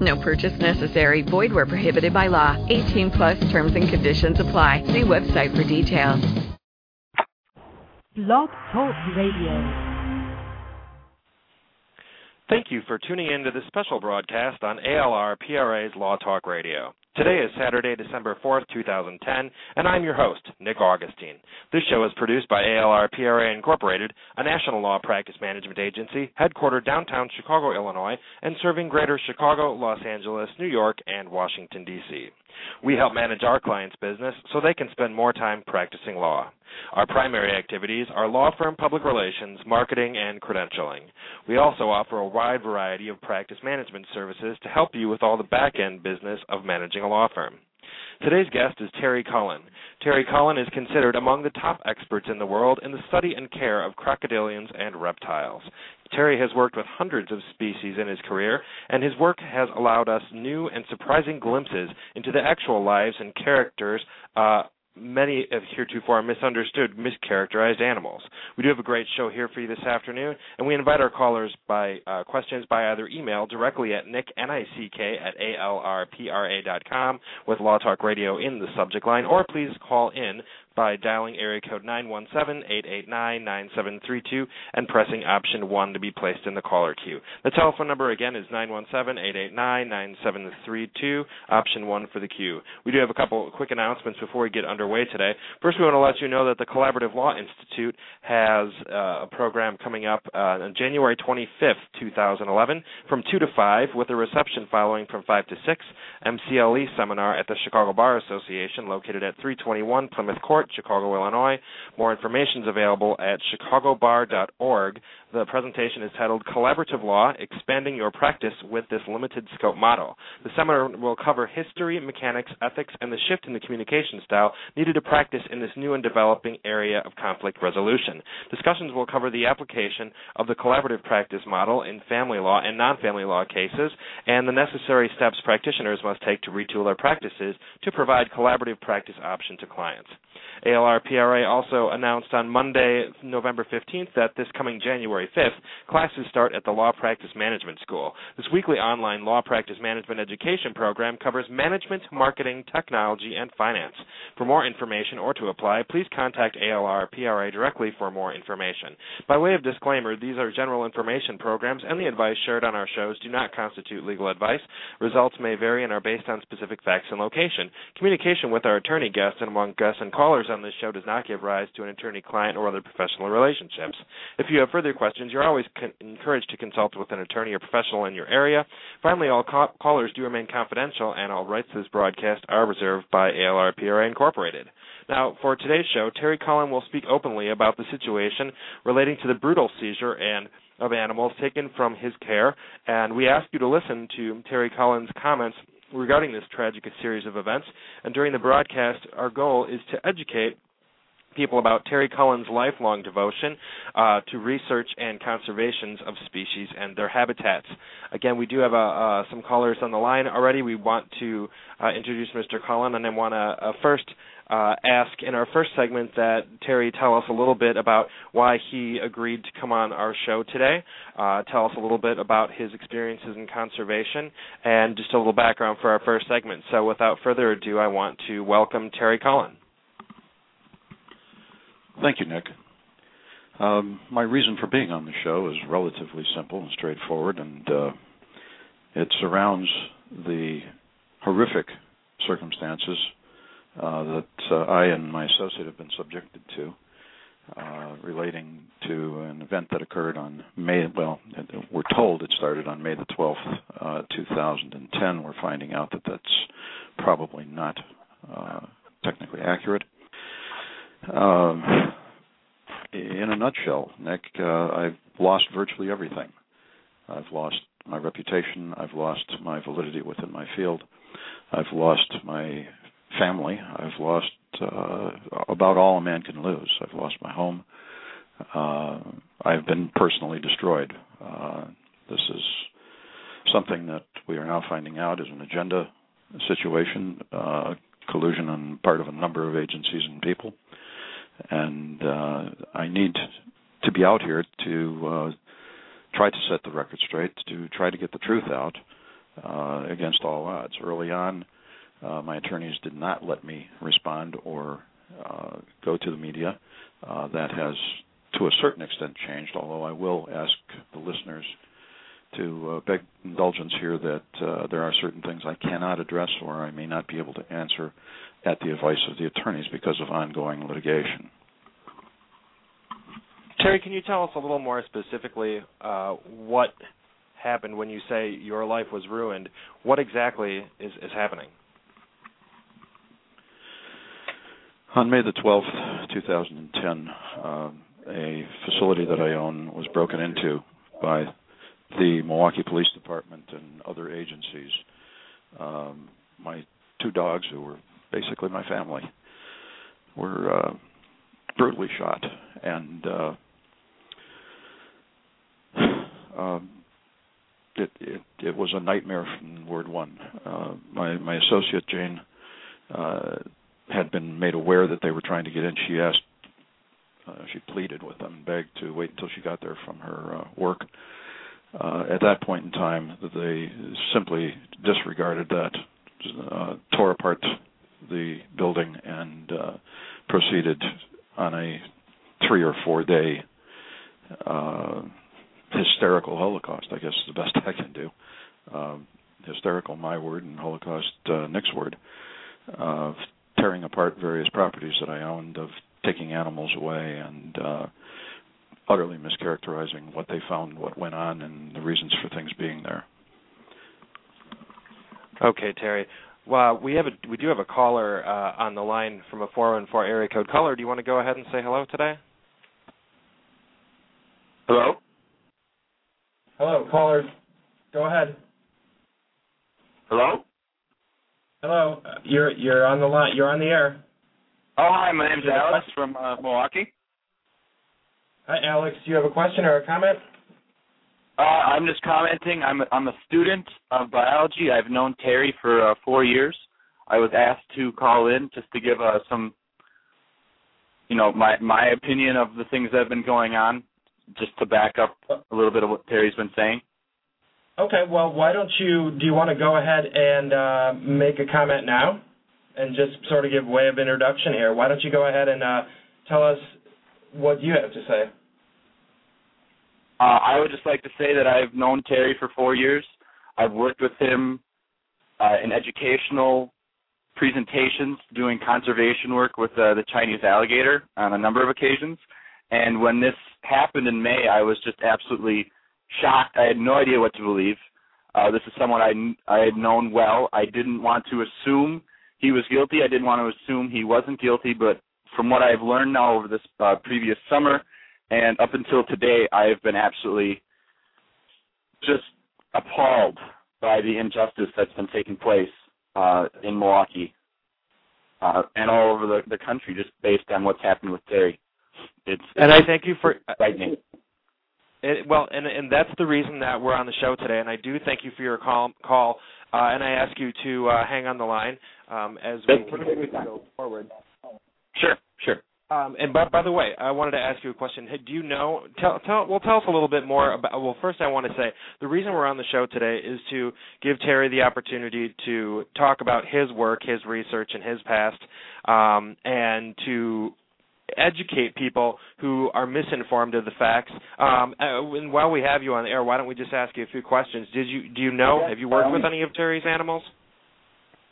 No purchase necessary. Void where prohibited by law. 18 plus terms and conditions apply. See website for details. Blog Talk Radio. Thank you for tuning in to this special broadcast on ALR PRA's Law Talk Radio. Today is Saturday, December 4th, 2010, and I'm your host, Nick Augustine. This show is produced by ALRPRA Incorporated, a national law practice management agency headquartered downtown Chicago, Illinois, and serving greater Chicago, Los Angeles, New York, and Washington, D.C. We help manage our clients' business so they can spend more time practicing law. Our primary activities are law firm public relations, marketing, and credentialing. We also offer a wide variety of practice management services to help you with all the back end business of managing a law firm. Today's guest is Terry Cullen. Terry Cullen is considered among the top experts in the world in the study and care of crocodilians and reptiles. Terry has worked with hundreds of species in his career, and his work has allowed us new and surprising glimpses into the actual lives and characters uh, many of heretofore misunderstood, mischaracterized animals. We do have a great show here for you this afternoon, and we invite our callers by uh, questions by either email directly at nick, N-I-C-K, at A-L-R-P-R-A dot com with Law Talk Radio in the subject line, or please call in by dialing area code 917-889-9732 and pressing option 1 to be placed in the caller queue. The telephone number again is 917-889-9732, option 1 for the queue. We do have a couple quick announcements before we get underway today. First, we want to let you know that the Collaborative Law Institute has uh, a program coming up uh, on January 25th, 2011 from 2 to 5 with a reception following from 5 to 6, MCLE seminar at the Chicago Bar Association located at 321 Plymouth Court, Chicago, Illinois. More information is available at chicagobar.org. The presentation is titled Collaborative Law Expanding Your Practice with this Limited Scope Model. The seminar will cover history, mechanics, ethics, and the shift in the communication style needed to practice in this new and developing area of conflict resolution. Discussions will cover the application of the collaborative practice model in family law and non family law cases and the necessary steps practitioners must take to retool their practices to provide collaborative practice option to clients. ALR PRA also announced on Monday, November 15th, that this coming January 5th, classes start at the Law Practice Management School. This weekly online law practice management education program covers management, marketing, technology, and finance. For more information or to apply, please contact ALR PRA directly for more information. By way of disclaimer, these are general information programs, and the advice shared on our shows do not constitute legal advice. Results may vary and are based on specific facts and location. Communication with our attorney guests and among guests and callers on this show does not give rise to an attorney client or other professional relationships. If you have further questions, you're always con- encouraged to consult with an attorney or professional in your area. Finally, all ca- callers do remain confidential, and all rights to this broadcast are reserved by ALR PRA Incorporated. Now, for today's show, Terry Cullen will speak openly about the situation relating to the brutal seizure and of animals taken from his care, and we ask you to listen to Terry Collins' comments regarding this tragic series of events. And during the broadcast, our goal is to educate people about Terry Cullen's lifelong devotion uh, to research and conservations of species and their habitats. Again, we do have uh, some callers on the line already. We want to uh, introduce Mr. Cullen, and I want to uh, first uh, ask in our first segment that Terry tell us a little bit about why he agreed to come on our show today, tell us a little bit about his experiences in conservation, and just a little background for our first segment. So, without further ado, I want to welcome Terry Cullen. Thank you, Nick. Um, my reason for being on the show is relatively simple and straightforward, and uh, it surrounds the horrific circumstances uh, that uh, I and my associate have been subjected to, uh, relating to an event that occurred on May. Well, we're told it started on May the 12th, uh, 2010. We're finding out that that's probably not uh, technically accurate. Um, in a nutshell, Nick, uh, I've lost virtually everything. I've lost my reputation. I've lost my validity within my field. I've lost my family. I've lost uh, about all a man can lose. I've lost my home. Uh, I've been personally destroyed. Uh, this is something that we are now finding out is an agenda situation, uh, collusion on part of a number of agencies and people. And uh, I need to be out here to uh, try to set the record straight, to try to get the truth out uh, against all odds. Early on, my attorneys did not let me respond or go to the media. That has, to a certain extent, changed. Although I will ask the listeners to uh, beg indulgence here that uh, there are certain things I cannot address or I may not be able to answer at the advice of the attorneys because of ongoing litigation. Terry, can you tell us a little more specifically uh, what happened when you say your life was ruined? What exactly is, is happening? On May the 12th, 2010, uh, a facility that I own was broken into by the Milwaukee Police Department and other agencies. Um, my two dogs, who were basically my family, were uh, brutally shot, and uh, um, it, it it was a nightmare from word one. Uh, my my associate Jane uh, had been made aware that they were trying to get in. She asked, uh, she pleaded with them, begged to wait until she got there from her uh, work. Uh, at that point in time, they simply disregarded that, uh, tore apart the building, and uh, proceeded on a three or four day uh, hysterical Holocaust. I guess is the best I can do. Um, hysterical, my word, and Holocaust, uh, Nick's word. Of tearing apart various properties that I owned, of taking animals away, and uh, utterly mischaracterizing what they found, what went on, and the reasons for things being there. Okay, Terry. Well, we have a we do have a caller uh, on the line from a 414 area code. Caller, do you want to go ahead and say hello today? Hello. Hello, caller. Go ahead. Hello. Hello. Uh, you're you're on the line. You're on the air. Oh, hi. My name's Alex from uh, Milwaukee. Hi, Alex. Do you have a question or a comment? Uh, I'm just commenting. I'm a, I'm a student of biology. I've known Terry for uh, four years. I was asked to call in just to give uh, some, you know, my my opinion of the things that have been going on, just to back up a little bit of what Terry's been saying. Okay. Well, why don't you? Do you want to go ahead and uh, make a comment now, and just sort of give way of introduction here? Why don't you go ahead and uh, tell us what you have to say? Uh, I would just like to say that I've known Terry for four years. I've worked with him uh, in educational presentations, doing conservation work with uh, the Chinese alligator on a number of occasions. And when this happened in May, I was just absolutely shocked. I had no idea what to believe. Uh, this is someone I I had known well. I didn't want to assume he was guilty. I didn't want to assume he wasn't guilty. But from what I've learned now over this uh, previous summer, and up until today, I have been absolutely just appalled by the injustice that's been taking place uh, in Milwaukee uh, and all over the, the country, just based on what's happened with Terry. It's and I thank you for frightening. It, well, and and that's the reason that we're on the show today. And I do thank you for your call. Call, uh, and I ask you to uh, hang on the line um, as we continue to go forward. Sure, sure. Um, and by, by the way, I wanted to ask you a question. Hey, do you know? Tell, tell, well, tell us a little bit more about. Well, first, I want to say the reason we're on the show today is to give Terry the opportunity to talk about his work, his research, and his past, um, and to educate people who are misinformed of the facts. Um, and while we have you on the air, why don't we just ask you a few questions? Did you do you know? Have you worked with any of Terry's animals?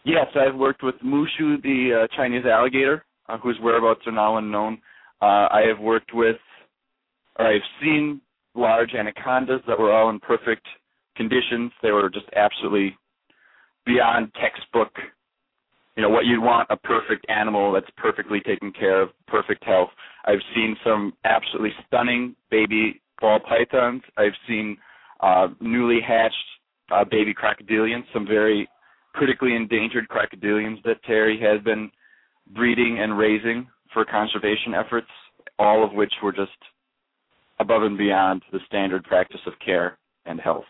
Yes, I've worked with Mushu, the uh, Chinese alligator uh, whose whereabouts are now unknown. Uh, I have worked with, or I've seen large anacondas that were all in perfect conditions. They were just absolutely beyond textbook. You know what you'd want a perfect animal that's perfectly taken care of, perfect health. I've seen some absolutely stunning baby ball pythons. I've seen uh, newly hatched uh, baby crocodilians, some very critically endangered crocodilians that Terry has been breeding and raising for conservation efforts, all of which were just above and beyond the standard practice of care and health.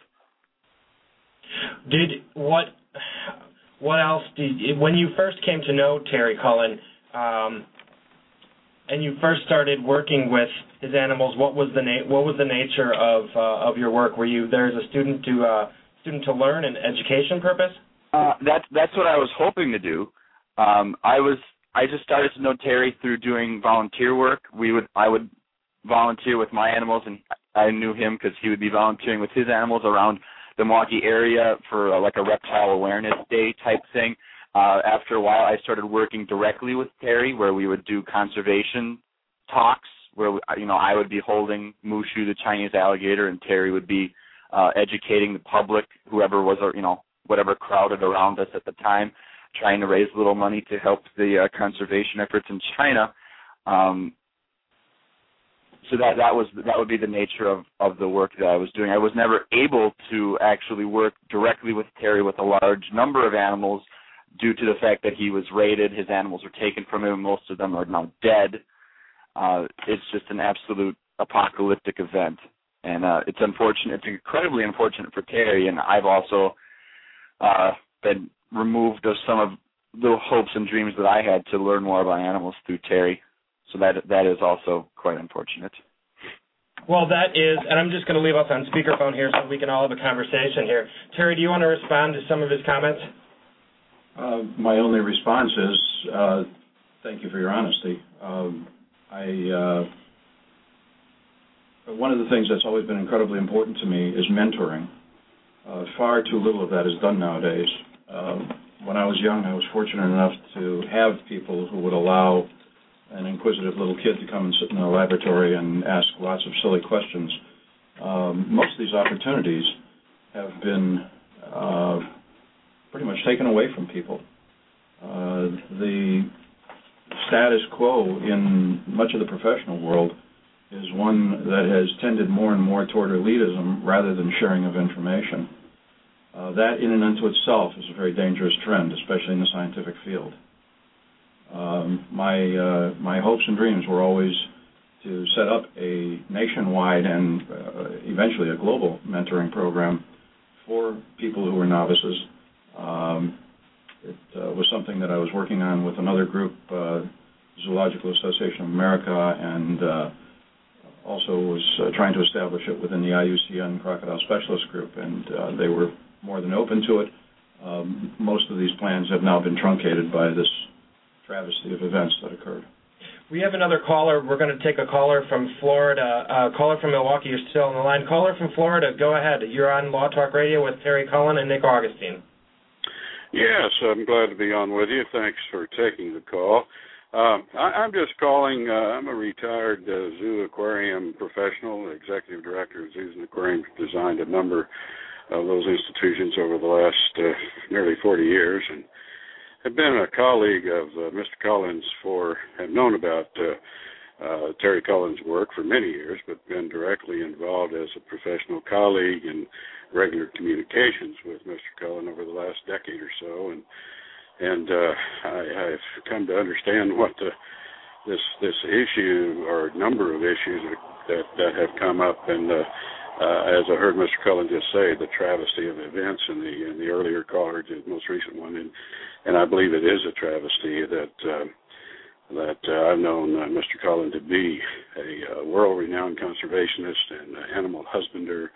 Did what? What else did when you first came to know Terry Cullen, um, and you first started working with his animals? What was the na- what was the nature of uh, of your work? Were you there as a student to uh, student to learn and education purpose? Uh, that's that's what I was hoping to do. Um, I was I just started to know Terry through doing volunteer work. We would I would volunteer with my animals, and I knew him because he would be volunteering with his animals around the Milwaukee area for uh, like a reptile awareness day type thing. Uh, after a while, I started working directly with Terry, where we would do conservation talks, where we, you know I would be holding Mushu, the Chinese alligator, and Terry would be uh, educating the public, whoever was, or you know, whatever crowded around us at the time, trying to raise a little money to help the uh, conservation efforts in China. Um, so that that was that would be the nature of of the work that I was doing. I was never able to actually work directly with Terry with a large number of animals due to the fact that he was raided. His animals were taken from him. Most of them are now dead. Uh, it's just an absolute apocalyptic event, and uh, it's unfortunate. It's incredibly unfortunate for Terry, and I've also uh, been removed of some of the hopes and dreams that I had to learn more about animals through Terry. So that that is also quite unfortunate. Well, that is, and I'm just going to leave us on speakerphone here so we can all have a conversation here. Terry, do you want to respond to some of his comments? Uh, my only response is uh, thank you for your honesty. Um, I uh, one of the things that's always been incredibly important to me is mentoring. Uh, far too little of that is done nowadays. Um, when I was young, I was fortunate enough to have people who would allow an inquisitive little kid to come and sit in the laboratory and ask lots of silly questions. Um, most of these opportunities have been uh, pretty much taken away from people. Uh, the status quo in much of the professional world is one that has tended more and more toward elitism rather than sharing of information. Uh, that in and unto itself is a very dangerous trend, especially in the scientific field. Um, my uh, my hopes and dreams were always to set up a nationwide and uh, eventually a global mentoring program for people who were novices. Um, it uh, was something that I was working on with another group, uh, Zoological Association of America, and uh, also was trying to establish it within the IUCN Crocodile Specialist Group, and they were more than open to it. Um, most of these plans have now been truncated by this travesty of events that occurred. We have another caller. We're going to take a caller from Florida. Uh, caller from Milwaukee, you're still on the line. Caller from Florida, go ahead. You're on Law Talk Radio with Terry Cullen and Nick Augustine. Yes, I'm glad to be on with you. Thanks for taking the call. Um, I, I'm just calling. Uh, I'm a retired uh, zoo aquarium professional, executive director of Zoos and Aquariums. Designed a number of those institutions over the last uh, nearly 40 years, and have been a colleague of uh, Mr. Collins for, have known about uh, uh, Terry Collins' work for many years, but been directly involved as a professional colleague in regular communications with Mr. Cullen over the last decade or so, and and uh, I, I've come to understand what the this this issue or number of issues that that have come up and. Uh, uh, as I heard Mr. Cullen just say, the travesty of events in the in the earlier caller, the most recent one, and and I believe it is a travesty that uh, that uh, I've known uh, Mr. Cullen to be a uh, world-renowned conservationist and uh, animal husbander,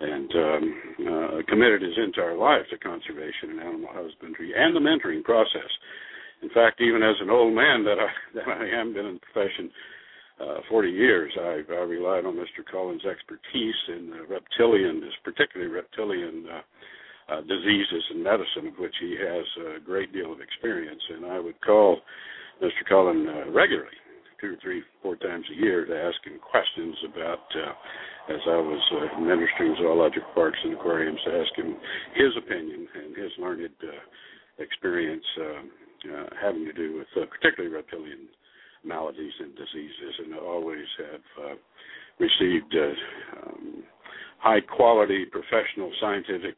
and um, uh, committed his entire life to conservation and animal husbandry and the mentoring process. In fact, even as an old man that I that I am been in the profession uh, 40 years, I, I relied on Mr. Cullen's expertise in uh, reptilian, particularly reptilian uh, uh, diseases and medicine, of which he has a great deal of experience. And I would call Mr. Cullen uh, regularly, two or three, four times a year, to ask him questions about, uh, as I was uh, administering zoological parks and aquariums, to ask him his opinion and his learned uh, experience uh, uh, having to do with uh, particularly reptilian maladies and diseases, and always have uh, received uh, um, high quality professional scientific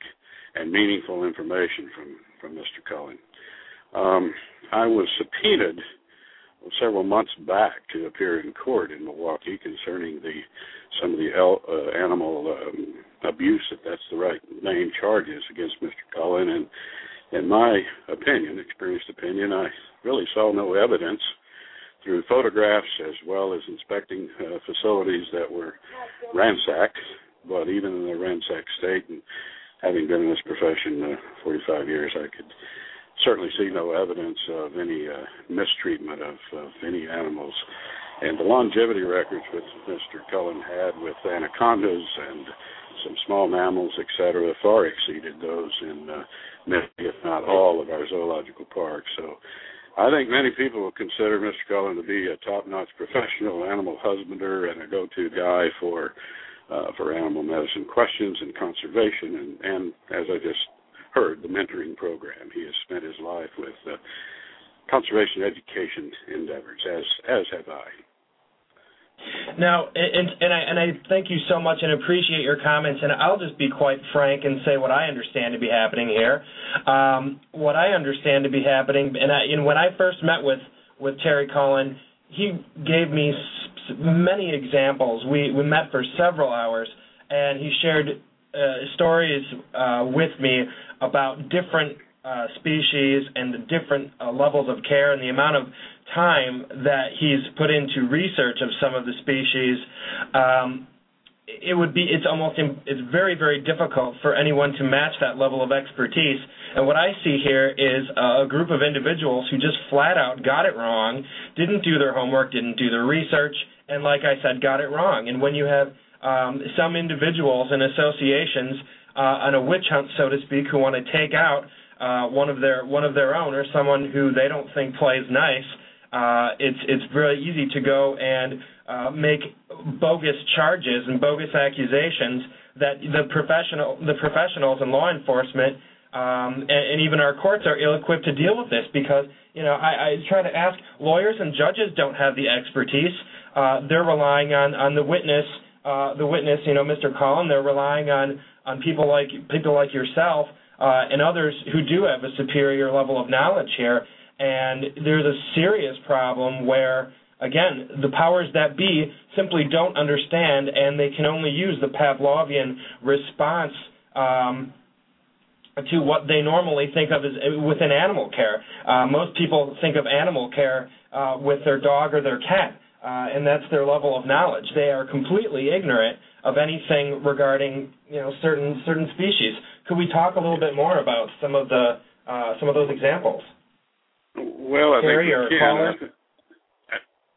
and meaningful information from from Mr. Cullen. Um, I was subpoenaed several months back to appear in court in Milwaukee concerning the some of the el, uh, animal um, abuse, if that's the right name, charges against Mr. Cullen. And in my opinion, experienced opinion, I really saw no evidence through photographs as well as inspecting uh, facilities that were ransacked. But even in a ransacked state, and having been in this profession uh, 45 years, I could certainly see no evidence of any uh, mistreatment of, of any animals. And the longevity records which Mr. Cullen had with anacondas and some small mammals, et cetera, far exceeded those in uh, many, if not all, of our zoological parks. So I think many people will consider Mr. Cullen to be a top-notch professional animal husbander and a go-to guy for uh, for animal medicine questions and conservation. And, and as I just heard, the mentoring program. He has spent his life with uh, conservation education endeavors, as as have I. Now, and I thank you so much and appreciate your comments. And I'll just be quite frank and say what I understand to be happening here. Um, what I understand to be happening, and I, and when I first met with with Terry Cullen, he gave me many examples. We we met for several hours, and he shared uh, stories uh, with me about different uh, species and the different uh, levels of care and the amount of time that he's put into research of some of the species, um, it would be it's almost it's very very difficult for anyone to match that level of expertise. And what I see here is a group of individuals who just flat out got it wrong, didn't do their homework, didn't do their research, and like I said, got it wrong. And when you have um, some individuals and associations uh, on a witch hunt, so to speak, who want to take out uh, one of their one of their own or someone who they don't think plays nice, uh, it's it's very easy to go and uh, make bogus charges and bogus accusations that the professional the professionals in law enforcement um, and, and even our courts are ill-equipped to deal with this because you know I, I try to ask lawyers and judges don't have the expertise. Uh, they're relying on on the witness uh, the witness you know Mr. Cullen. They're relying on on people like people like yourself uh, and others who do have a superior level of knowledge here. And there's a serious problem where, again, the powers that be simply don't understand, and they can only use the Pavlovian response um, to what they normally think of as within animal care. Uh, most people think of animal care uh, with their dog or their cat, uh, and that's their level of knowledge. They are completely ignorant of anything regarding you know certain certain species. Could we talk a little bit more about some of the uh, some of those examples? Well, I Terry think we can.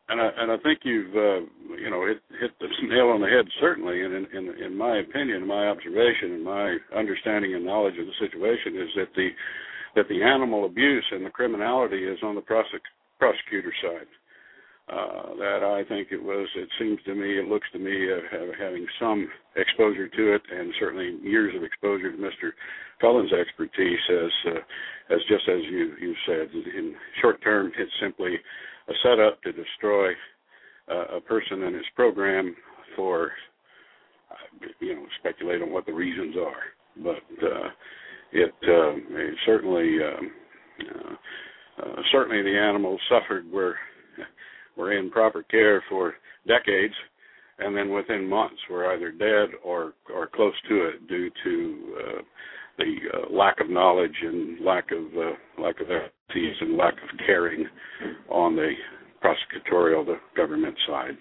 And I, and I think you've uh, you know hit hit the nail on the head certainly. And in, in in my opinion, my observation, and my understanding and knowledge of the situation is that the that the animal abuse and the criminality is on the prosec- prosecutor side. Uh, that I think it was. It seems to me, it looks to me, have, having some exposure to it, and certainly years of exposure to Mr. Cullen's expertise, as uh, as just as you you said, in short term, it's simply a setup to destroy uh, a person and his program for you know speculate on what the reasons are, but uh, it, uh, it certainly. Um, uh, uh, certainly, the animals suffered where were in proper care for decades, and then within months were either dead or or close to it due to uh, the uh, lack of knowledge and lack of uh, lack of expertise and lack of caring on the prosecutorial, the government side.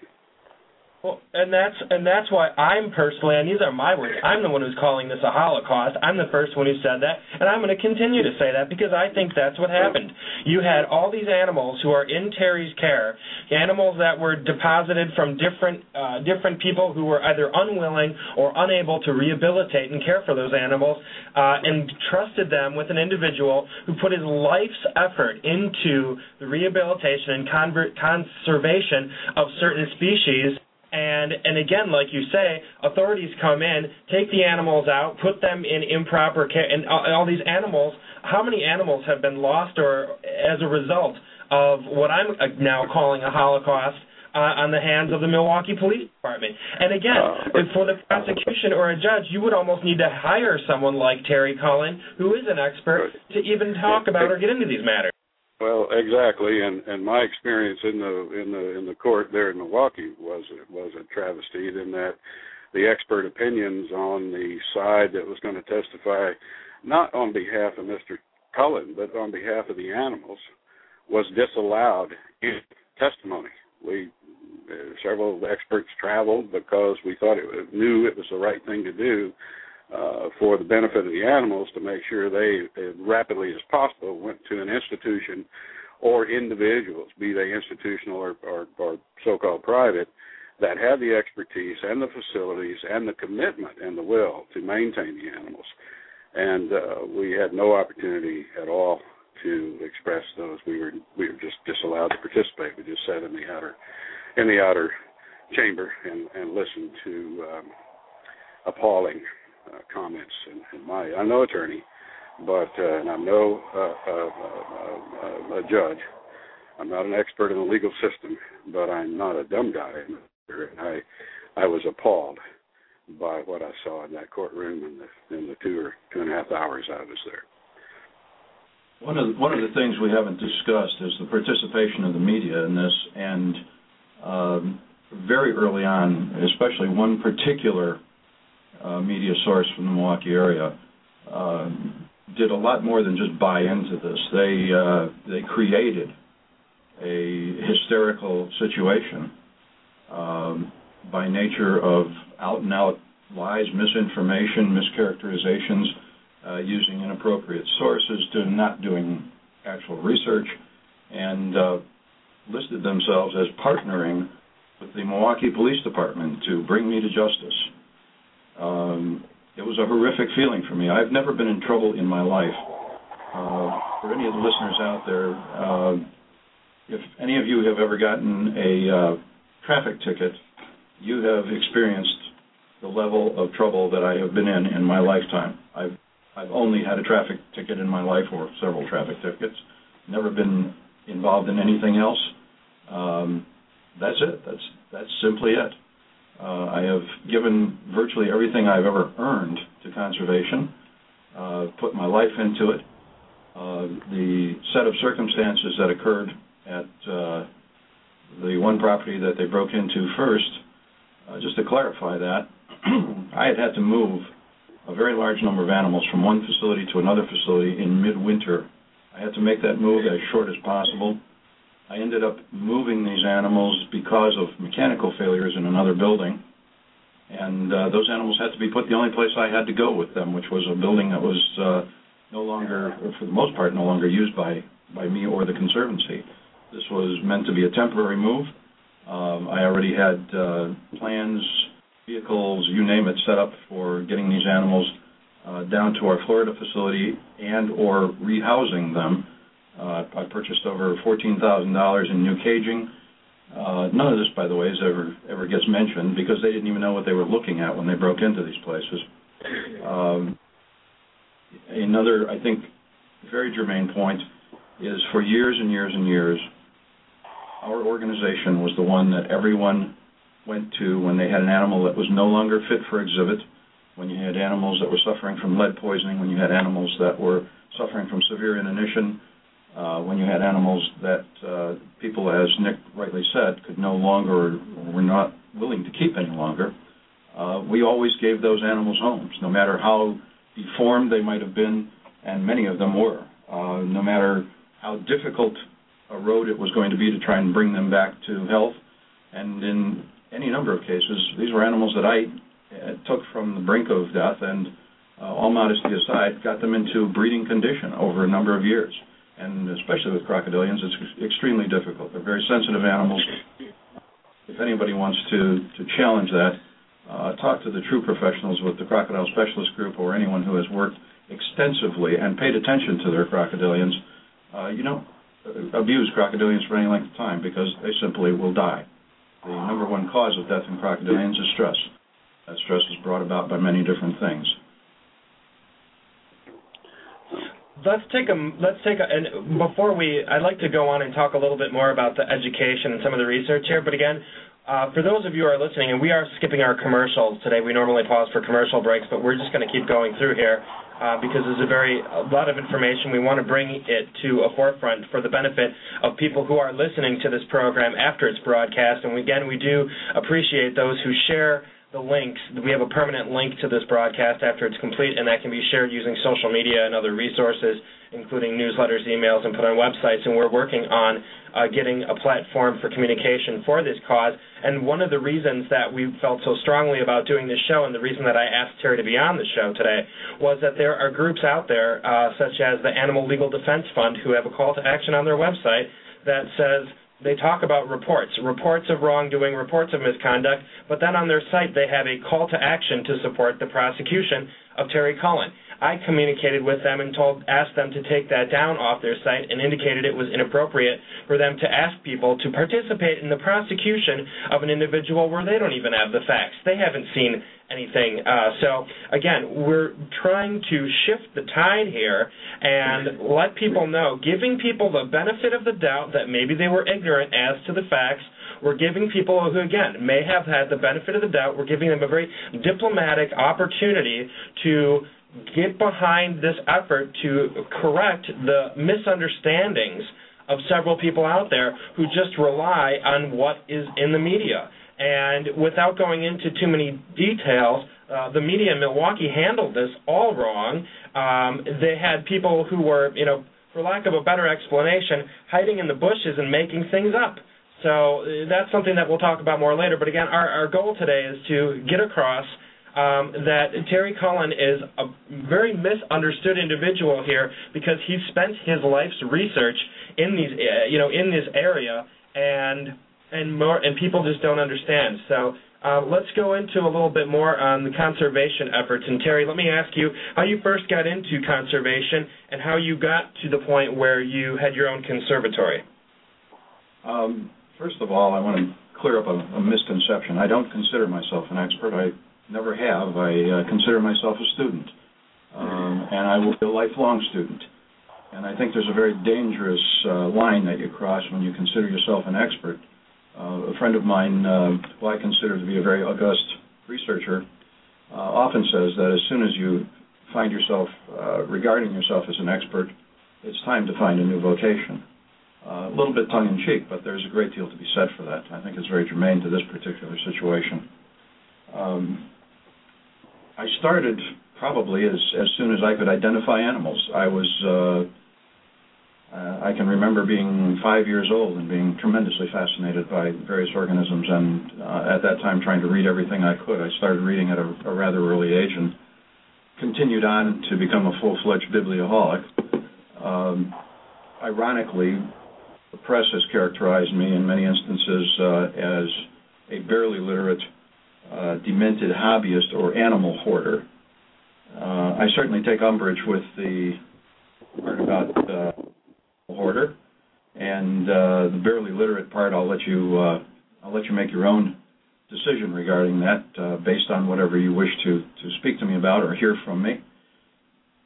Well, and that's and that's why I'm personally, and these are my words. I'm the one who's calling this a Holocaust. I'm the first one who said that, and I'm going to continue to say that because I think that's what happened. You had all these animals who are in Terry's care, animals that were deposited from different uh, different people who were either unwilling or unable to rehabilitate and care for those animals, uh, and trusted them with an individual who put his life's effort into the rehabilitation and conver- conservation of certain species and and again, like you say, authorities come in, take the animals out, put them in improper care, and all, all these animals. How many animals have been lost or as a result of what I'm uh, now calling a holocaust? Uh, on the hands of the Milwaukee Police Department. And again, uh, for the prosecution or a judge, you would almost need to hire someone like Terry Cullen, who is an expert, to even talk about or get into these matters. Well, exactly, and and my experience in the in the in the court there in Milwaukee was was a travesty in that the expert opinions on the side that was going to testify, not on behalf of Mr. Cullen, but on behalf of the animals, was disallowed in testimony. We uh, several experts traveled because we thought it knew it was the right thing to do uh, for the benefit of the animals to make sure they, as rapidly as possible, went to an institution or individuals, be they institutional or, or, or so-called private, that had the expertise and the facilities and the commitment and the will to maintain the animals. And uh, we had no opportunity at all to express those. We were we were just disallowed to participate. We just sat in the outer in the outer chamber and, and listened to um, appalling uh, comments. And, and my I'm no attorney, but uh, and I'm no uh, uh, uh, uh, judge. I'm not an expert in the legal system, but I'm not a dumb guy. And I I was appalled by what I saw in that courtroom in the in the two or two and a half hours I was there. One of the, one of the things we haven't discussed is the participation of the media in this, and um, very early on, especially one particular media source from the Milwaukee area, uh, did a lot more than just buy into this. They uh, they created a hysterical situation um, by nature of out and out lies, misinformation, mischaracterizations, uh, using inappropriate sources, to not doing actual research, and uh, listed themselves as partnering with the Milwaukee Police Department to bring me to justice. Um, it was a horrific feeling for me. I've never been in trouble in my life. Uh, for any of the listeners out there, uh, if any of you have ever gotten a uh, traffic ticket, you have experienced the level of trouble that I have been in in my lifetime. I've I've only had a traffic ticket in my life, or several traffic tickets. Never been involved in anything else. Um, that's it. That's that's simply it. Uh, I have given virtually everything I've ever earned to conservation, uh, put my life into it. Uh, the set of circumstances that occurred at uh, the one property that they broke into first, uh, just to clarify that, I had had to move a very large number of animals from one facility to another facility in midwinter. I had to make that move as short as possible. I ended up moving these animals because of mechanical failures in another building. And uh, those animals had to be put the only place I had to go with them, which was a building that was uh, no longer, for the most part, no longer used by, by me or the Conservancy. This was meant to be a temporary move. Um, I already had uh, plans vehicles, you name it, set up for getting these animals uh, down to our Florida facility and or rehousing them. Uh, I purchased over $14,000 in new caging. Uh, none of this, by the way, is ever ever gets mentioned because they didn't even know what they were looking at when they broke into these places. Um, another, I think, very germane point is for years and years and years, our organization was the one that everyone went to when they had an animal that was no longer fit for exhibit, when you had animals that were suffering from lead poisoning, when you had animals that were suffering from severe inanition, when you had animals that uh, people, as Nick rightly said, could no longer were not willing to keep any longer, uh, we always gave those animals homes, no matter how deformed they might have been, and many of them were. Uh, no matter how difficult a road it was going to be to try and bring them back to health, and in any number of cases. These were animals that I uh, took from the brink of death and, uh, all modesty aside, got them into breeding condition over a number of years. And especially with crocodilians, it's extremely difficult. They're very sensitive animals. If anybody wants to, to challenge that, uh, talk to the true professionals with the Crocodile Specialist Group or anyone who has worked extensively and paid attention to their crocodilians. Uh, you don't abuse crocodilians for any length of time because they simply will die. The number one cause of death in crocodilians is stress. That stress is brought about by many different things. Let's take a let's take a and before we I'd like to go on and talk a little bit more about the education and some of the research here. But again, uh, for those of you who are listening, and we are skipping our commercials today. We normally pause for commercial breaks, but we're just going to keep going through here uh, because there's a very a lot of information. We want to bring it to a forefront for the benefit of people who are listening to this program after it's broadcast. And again, we do appreciate those who share the links. We have a permanent link to this broadcast after it's complete, and that can be shared using social media and other resources, including newsletters, emails, and put on websites. And we're working on uh, getting a platform for communication for this cause. And one of the reasons that we felt so strongly about doing this show, and the reason that I asked Terry to be on the show today, was that there are groups out there, uh, such as the Animal Legal Defense Fund, who have a call to action on their website that says they talk about reports, reports of wrongdoing, reports of misconduct, but then on their site they have a call to action to support the prosecution of Terry Cullen. I communicated with them and told asked them to take that down off their site and indicated it was inappropriate for them to ask people to participate in the prosecution of an individual where they don't even have the facts. They haven't seen anything. Uh, so again, we're trying to shift the tide here and let people know, giving people the benefit of the doubt that maybe they were ignorant as to the facts. We're giving people who, again, may have had the benefit of the doubt, we're giving them a very diplomatic opportunity to get behind this effort to correct the misunderstandings of several people out there who just rely on what is in the media. And without going into too many details, uh, the media in Milwaukee handled this all wrong. Um, they had people who were, you know, for lack of a better explanation, hiding in the bushes and making things up. So uh, that's something that we'll talk about more later. But again, our, our goal today is to get across um, that Terry Cullen is a very misunderstood individual here because he spent his life's research in these, uh, you know, in this area, and and more, and people just don't understand. So. Uh, let's go into a little bit more on the conservation efforts. And Terry, let me ask you how you first got into conservation and how you got to the point where you had your own conservatory. Um, first of all, I want to clear up a, a misconception. I don't consider myself an expert. I never have. I uh, consider myself a student, um, and I will be a lifelong student. And I think there's a very dangerous uh, line that you cross when you consider yourself an expert. Uh, a friend of mine, uh, who I consider to be a very august researcher, uh, often says that as soon as you find yourself regarding yourself as an expert, it's time to find a new vocation. Uh, a little bit tongue in cheek, but there's a great deal to be said for that. I think it's very germane to this particular situation. Um, I started probably as as soon as I could identify animals. I was uh, uh, I can remember being five years old and being tremendously fascinated by various organisms, and uh, at that time trying to read everything I could. I started reading at a, a rather early age and continued on to become a full-fledged biblioholic. Um, ironically, the press has characterized me in many instances uh, as a barely literate uh, demented hobbyist or animal hoarder. Uh, I certainly take umbrage with the part about uh, hoarder, and uh, the barely literate part. I'll let you uh, I'll let you make your own decision regarding that, uh, based on whatever you wish to to speak to me about or hear from me.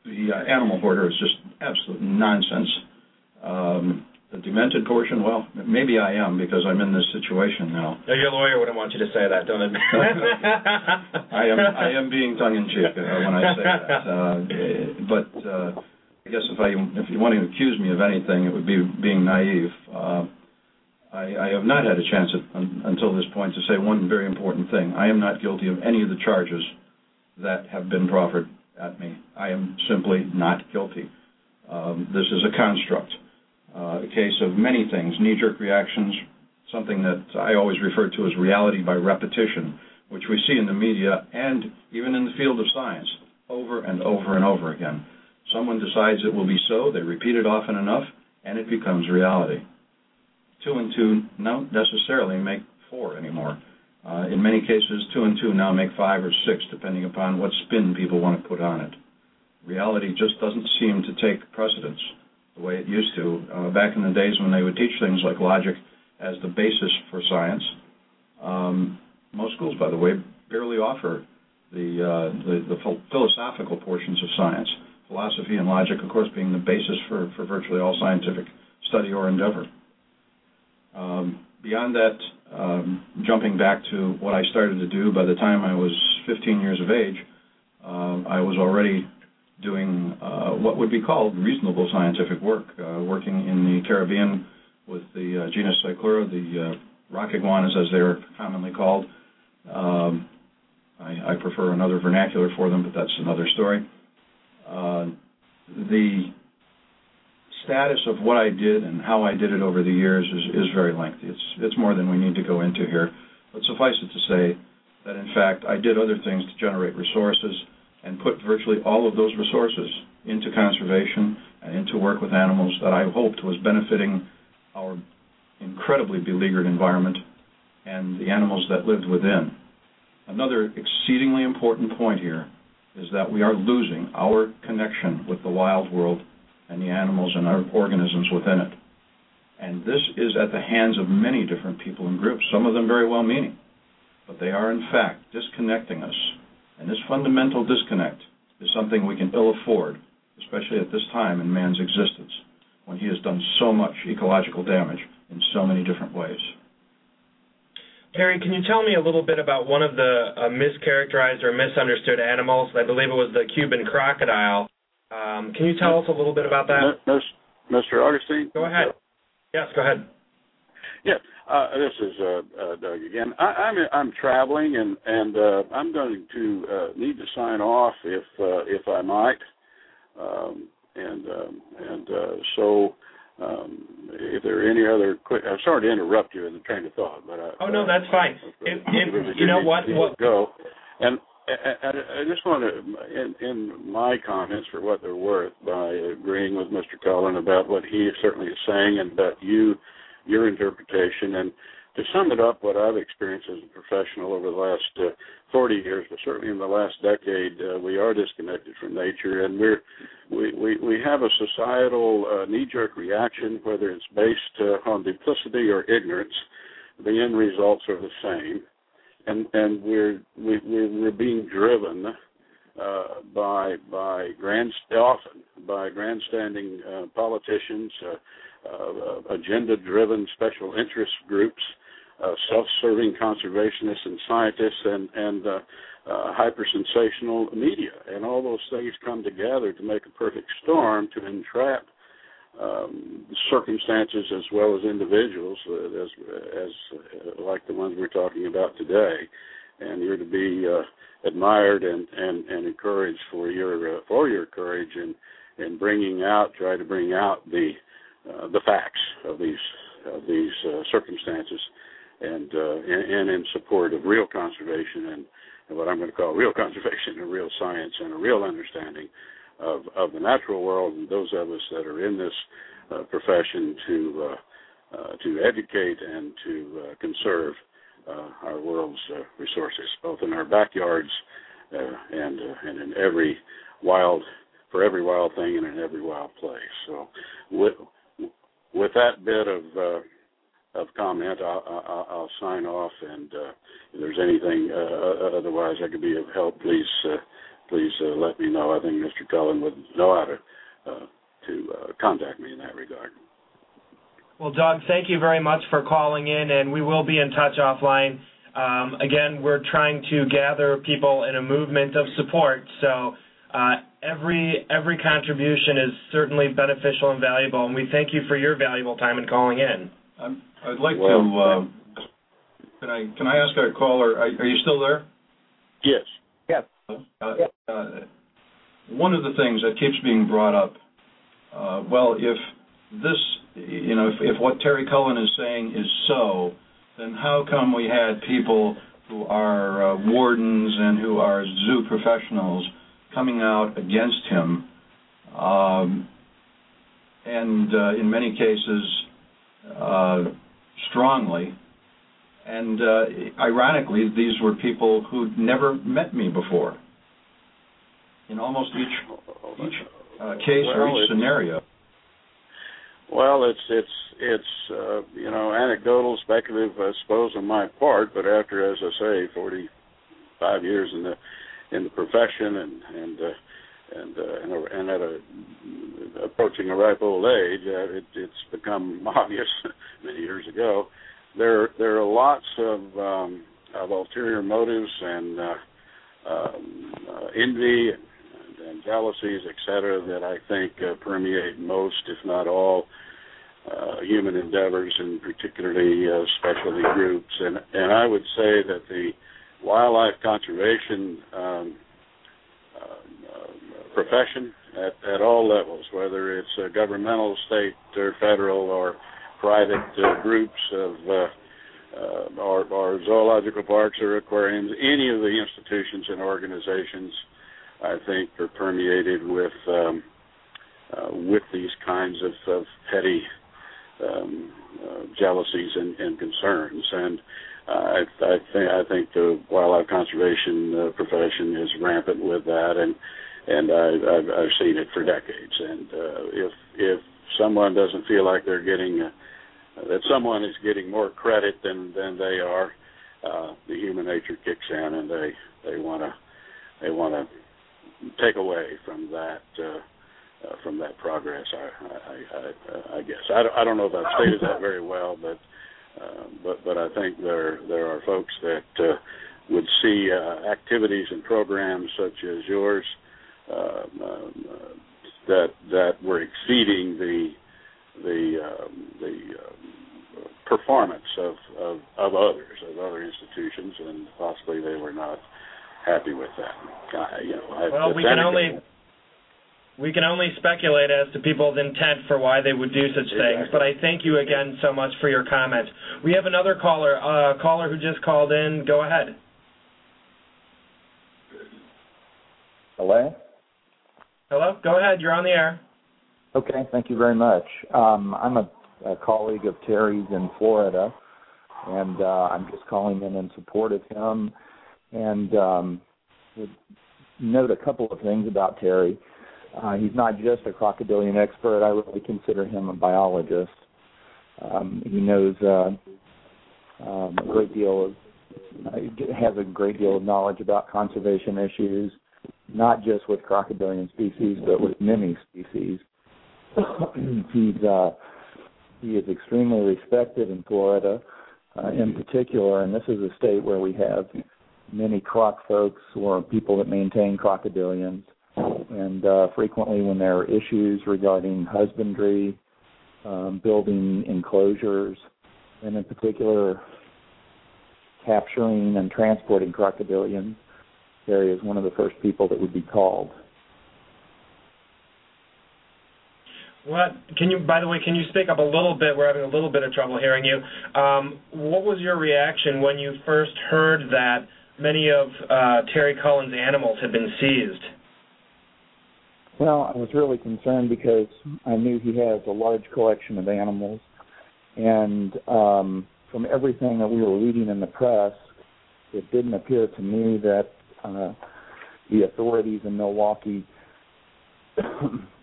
The uh, animal hoarder is just absolute nonsense. Um, the demented portion, well, maybe I am because I'm in this situation now. No, your lawyer wouldn't want you to say that, don't it? I am I am being tongue in cheek uh, when I say that. Uh, but uh, I guess if I if you want to accuse me of anything, it would be being naive. Uh, I, I have not had a chance at, un, until this point to say one very important thing. I am not guilty of any of the charges that have been proffered at me. I am simply not guilty. Um, this is a construct uh, a case of many things, knee-jerk reactions, something that I always refer to as reality by repetition, which we see in the media and even in the field of science over and over and over again. Someone decides it will be so, they repeat it often enough, and it becomes reality. Two and two don't necessarily make four anymore. Uh, in many cases, two and two now make five or six, depending upon what spin people want to put on it. Reality just doesn't seem to take precedence the way it used to. Uh, back in the days when they would teach things like logic as the basis for science, um, most schools, by the way, barely offer the, uh, the, the philosophical portions of science. Philosophy and logic, of course, being the basis for, for virtually all scientific study or endeavor. Um, beyond that, um, jumping back to what I started to do by the time I was 15 years of age, uh, I was already doing uh, what would be called reasonable scientific work, uh, working in the Caribbean with the uh, genus Cyclura, the uh, rock iguanas as they're commonly called. Um, I, I, prefer another vernacular for them, but that's another story. Uh, the status of what I did and how I did it over the years is, is very lengthy. It's it's more than we need to go into here. But suffice it to say that in fact I did other things to generate resources and put virtually all of those resources into conservation and into work with animals that I hoped was benefiting our incredibly beleaguered environment and the animals that lived within. Another exceedingly important point here is that we are losing our connection with the wild world and the animals and our organisms within it. And this is at the hands of many different people and groups, some of them very well meaning. But they are, in fact, disconnecting us. And this fundamental disconnect is something we can ill afford, especially at this time in man's existence, when he has done so much ecological damage in so many different ways. Terry, can you tell me a little bit about one of the uh, mischaracterized or misunderstood animals? I believe it was the Cuban crocodile. Um, can you tell us a little bit about that? Mr. Augustine? Go ahead. Yes, go ahead. Yeah, uh, this is uh, uh, Doug again. I, I'm I'm traveling and and uh, I'm going to uh, need to sign off if uh, if I might, um, and um, and uh, so um, if there are any other quick, I'm sorry to interrupt you in the train of thought, but I, oh no, that's fine. If, if, you know what, what go and I, I just want to, in, in my comments for what they're worth, by agreeing with Mr. Cullen about what he certainly is saying and about you, your interpretation, and to sum it up, what I've experienced as a professional over the last uh, 40 years, but certainly in the last decade, uh, we are disconnected from nature, and we're we we, we have a societal uh, knee-jerk reaction, whether it's based uh, on duplicity or ignorance. The end results are the same and and we're we, we're being driven uh, by by grand often by grandstanding uh, politicians, uh, uh, agenda-driven special interest groups, uh, self-serving conservationists and scientists, and and uh, hyper-sensational media, and all those things come together to make a perfect storm to entrap um, circumstances as well as individuals, uh, as as uh, like the ones we're talking about today, and you're to be uh, admired and, and and encouraged for your uh, for your courage in in bringing out, try to bring out the uh, the facts of these of these uh, circumstances, and, and and in support of real conservation and, and what I'm going to call real conservation and real science and a real understanding of of the natural world and those of us that are in this uh, profession to uh, uh, to educate and to uh, conserve uh, our world's uh, resources, both in our backyards and and in every wild for every wild thing and in every wild place. So, with with that bit of of comment, I'll, I'll, I'll sign off. And if there's anything otherwise I could be of help, please please uh, let me know. I think Mr. Cullen would know how to uh, to uh, contact me in that regard. Well, Doug, thank you very much for calling in, and we will be in touch offline. Um, again, we're trying to gather people in a movement of support, so uh, every every contribution is certainly beneficial and valuable, and we thank you for your valuable time in calling in. Um, I'd like well, to. Uh, can I can I ask our caller? Are, are you still there? Yes. Yes. Uh, uh, one of the things that keeps being brought up, uh, well, if this, you know, if, if what Terry Cullen is saying is so, then how come we had people who are uh, wardens and who are zoo professionals coming out against him, um, and uh, in many cases strongly, and uh, ironically, these were people who'd never met me before. In almost each each uh, case well, or each scenario. Well, it's it's it's uh, you know anecdotal, speculative, I suppose, on my part. But after, as I say, forty five years in the in the profession and and uh, and uh, and, at a approaching a ripe old age, uh, it, it's become obvious many years ago there there are lots of um, of ulterior motives and uh, um, uh, envy and, and jealousies, etc., that I think uh, permeate most, if not all, uh, human endeavors, and particularly uh, specialty groups. And and I would say that the wildlife conservation um, profession at, at all levels, whether it's uh, governmental, state, or federal, or private uh, groups of uh, uh, or, or zoological parks or aquariums, any of the institutions and organizations, I think, are permeated with um, uh, with these kinds of, of petty um, uh, jealousies and, and, concerns. And I, I, think I think the wildlife conservation uh, profession is rampant with that, and and I, have I've seen it for decades. And uh, if if someone doesn't feel like they're getting uh, that someone is getting more credit than than they are, uh, the human nature kicks in, and they they want to they want to take away from that uh, uh, from that progress. I I, I, I guess I don't, I don't know if I've stated that very well, but uh, but but I think there there are folks that uh, would see uh, activities and programs such as yours uh, um, uh, that that were exceeding the the um, the um, performance of, of of others of other institutions, and possibly they were not happy with that. I, you know, I, well, we can only we can only speculate as to people's intent for why they would do such exactly. things. But I thank you again so much for your comment. We have another caller, a uh, caller who just called in. Go ahead. Hello. Hello. Go ahead. You're on the air. Okay, thank you very much. Um, I'm a, a, colleague of Terry's in Florida, and uh, I'm just calling in in support of him, and um, would note a couple of things about Terry. Uh, he's not just a crocodilian expert. I really consider him a biologist. Um, he knows uh, um, a great deal of uh, has a great deal of knowledge about conservation issues, not just with crocodilian species, but with many species. he's uh, he is extremely respected in Florida, uh, in particular, and this is a state where we have many croc folks or people that maintain crocodilians, and uh, frequently when there are issues regarding husbandry, um, building enclosures, and in particular capturing and transporting crocodilians, Terry is one of the first people that would be called. What can you? By the way, can you speak up a little bit? We're having a little bit of trouble hearing you. Um, what was your reaction when you first heard that many of uh, Terry Cullen's animals had been seized? Well, I was really concerned because I knew he has a large collection of animals, and um, from everything that we were reading in the press, it didn't appear to me that uh, the authorities in Milwaukee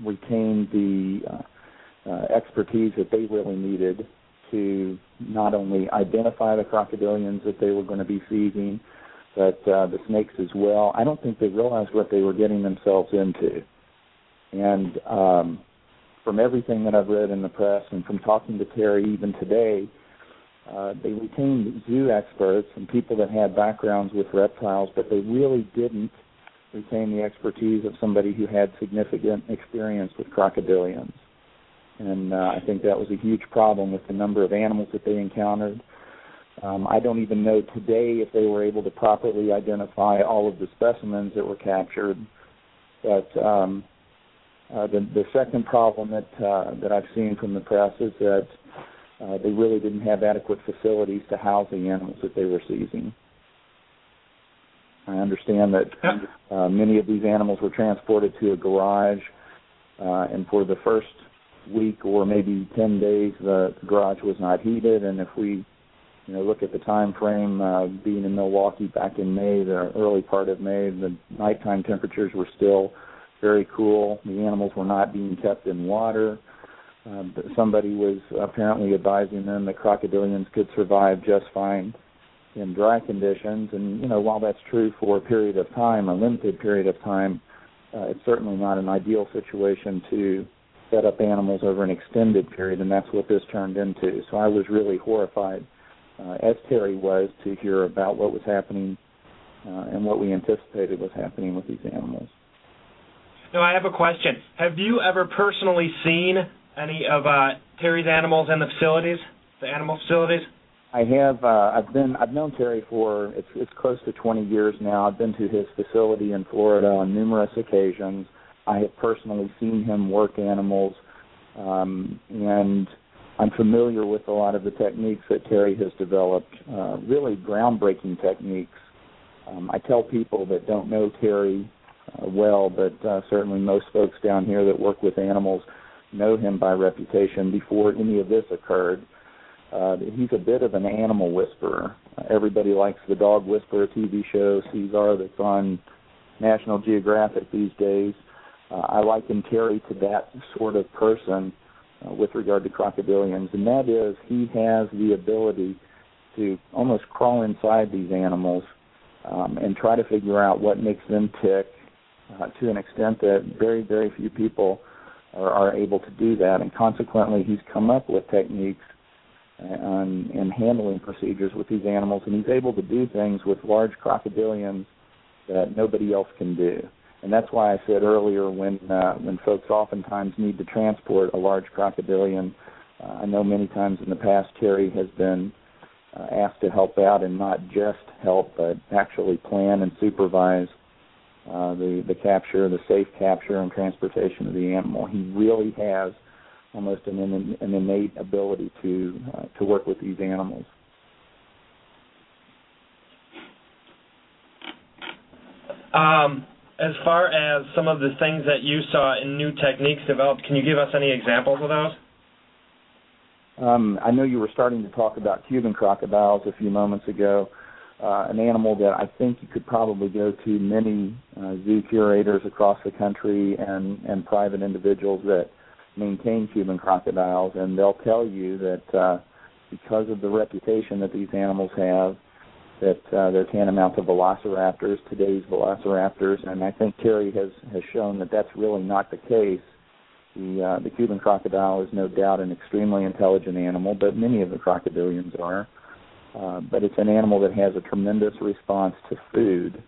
retained the uh, uh, expertise that they really needed to not only identify the crocodilians that they were going to be seizing, but uh, the snakes as well. I don't think they realized what they were getting themselves into. And um, from everything that I've read in the press and from talking to Terry even today, they retained zoo experts and people that had backgrounds with reptiles, but they really didn't retain the expertise of somebody who had significant experience with crocodilians. And uh, I think that was a huge problem with the number of animals that they encountered. Um, I don't even know today if they were able to properly identify all of the specimens that were captured. But um, uh, the, the second problem that uh, that I've seen from the press is that uh, they really didn't have adequate facilities to house the animals that they were seizing. I understand that uh, many of these animals were transported to a garage, uh, and for the first week or maybe 10 days, the, the garage was not heated. And if we, you know, look at the time frame, uh, being in Milwaukee back in May, the early part of May, the nighttime temperatures were still very cool. The animals were not being kept in water. Uh, somebody was apparently advising them that crocodilians could survive just fine in dry conditions. And you know, while that's true for a period of time, a limited period of time, uh, it's certainly not an ideal situation to set up animals over an extended period, and that's what this turned into. So I was really horrified uh, as Terry was, to hear about what was happening uh, and what we anticipated was happening with these animals. Now, I have a question. Have you ever personally seen any of uh, Terry's animals in the facilities, the animal facilities? I have. Uh, I've been. I've known Terry for it's it's close to 20 years now. I've been to his facility in Florida on numerous occasions. I have personally seen him work animals, um, and I'm familiar with a lot of the techniques that Terry has developed. Uh, really groundbreaking techniques. Um, I tell people that don't know Terry uh, well, but uh, certainly most folks down here that work with animals know him by reputation before any of this occurred. Uh, he's a bit of an animal whisperer. Everybody likes the Dog Whisperer TV show, Cesar, that's on National Geographic these days. Uh, I liken Terry to that sort of person uh, with regard to crocodilians, and that is he has the ability to almost crawl inside these animals um, and try to figure out what makes them tick uh, to an extent that very, very few people are, are able to do that. And consequently, he's come up with techniques and, and handling procedures with these animals, and he's able to do things with large crocodilians that nobody else can do. And that's why I said earlier, when uh, when folks oftentimes need to transport a large crocodilian, uh, I know many times in the past Terry has been uh, asked to help out and not just help, but actually plan and supervise the the capture, the safe capture and transportation of the animal. He really has almost an, an innate ability to uh, to work with these animals. Um, as far as some of the things that you saw in new techniques developed, can you give us any examples of those? Um, I know you were starting to talk about Cuban crocodiles a few moments ago. Uh, an animal that I think you could probably go to many uh, zoo curators across the country and, and private individuals that maintain Cuban crocodiles, and they'll tell you that uh, because of the reputation that these animals have, that uh, they're tantamount to velociraptors, today's velociraptors, and I think Terry has has shown that that's really not the case. The uh, the Cuban crocodile is no doubt an extremely intelligent animal, but many of the crocodilians are. But it's an animal that has a tremendous response to food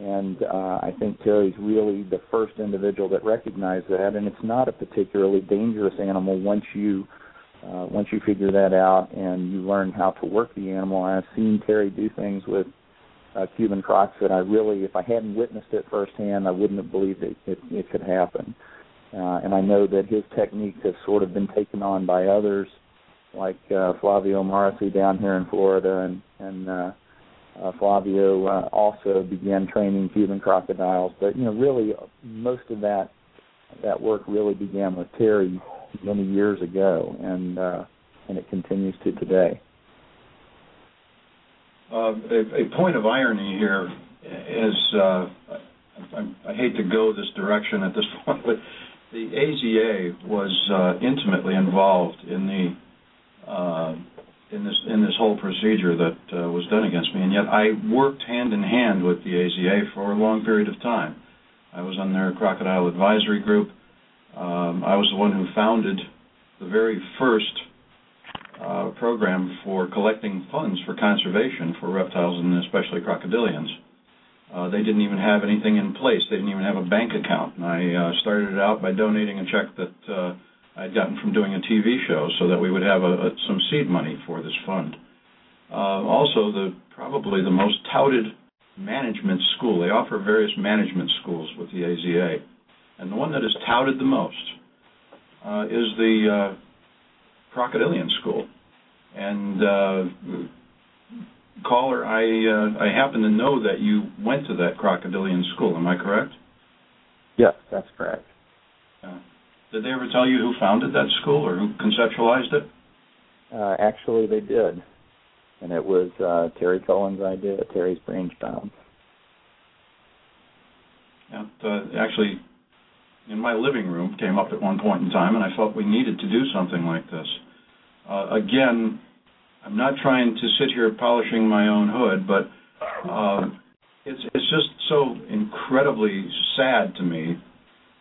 and uh, I think Terry's really the first individual that recognized that, and it's not a particularly dangerous animal once you uh, once you figure that out and you learn how to work the animal. I've seen Terry do things with uh, Cuban crocs that I really, if I hadn't witnessed it firsthand, I wouldn't have believed it it, it could happen. Uh, and I know that his techniques have sort of been taken on by others, like uh, Flavio Morrissey down here in Florida, and and uh, uh, Flavio uh, also began training Cuban crocodiles. But you know, really, most of that that work really began with Terry many years ago, and uh, and it continues to today. Uh, a, a, point of irony here is uh, I, I, hate to go this direction at this point, but the AZA was uh, intimately involved in the uh, in this in this whole procedure that uh, was done against me, and yet I worked hand in hand with the AZA for a long period of time. I was on their crocodile advisory group. Um, I was the one who founded the very first uh, program for collecting funds for conservation for reptiles and especially crocodilians. Uh, they didn't even have anything in place. They didn't even have a bank account. And I uh, started it out by donating a check that uh, I'd gotten from doing a TV show so that we would have a, a, some seed money for this fund. Uh, also, the probably the most touted management school. They offer various management schools with the AZA, and the one that is touted the most uh, is the uh, Crocodilian School. And uh, caller, I uh, I happen to know that you went to that Crocodilian School. Am I correct? Yes, that's correct. Did they ever tell you who founded that school or who conceptualized it? Uh, actually, they did, and it was uh, Terry Cullen's idea, Terry's brainchild. Yeah, uh, actually, in my living room, came up at one point in time, and I felt we needed to do something like this. Uh, again, I'm not trying to sit here polishing my own hood, but uh, it's it's just so incredibly sad to me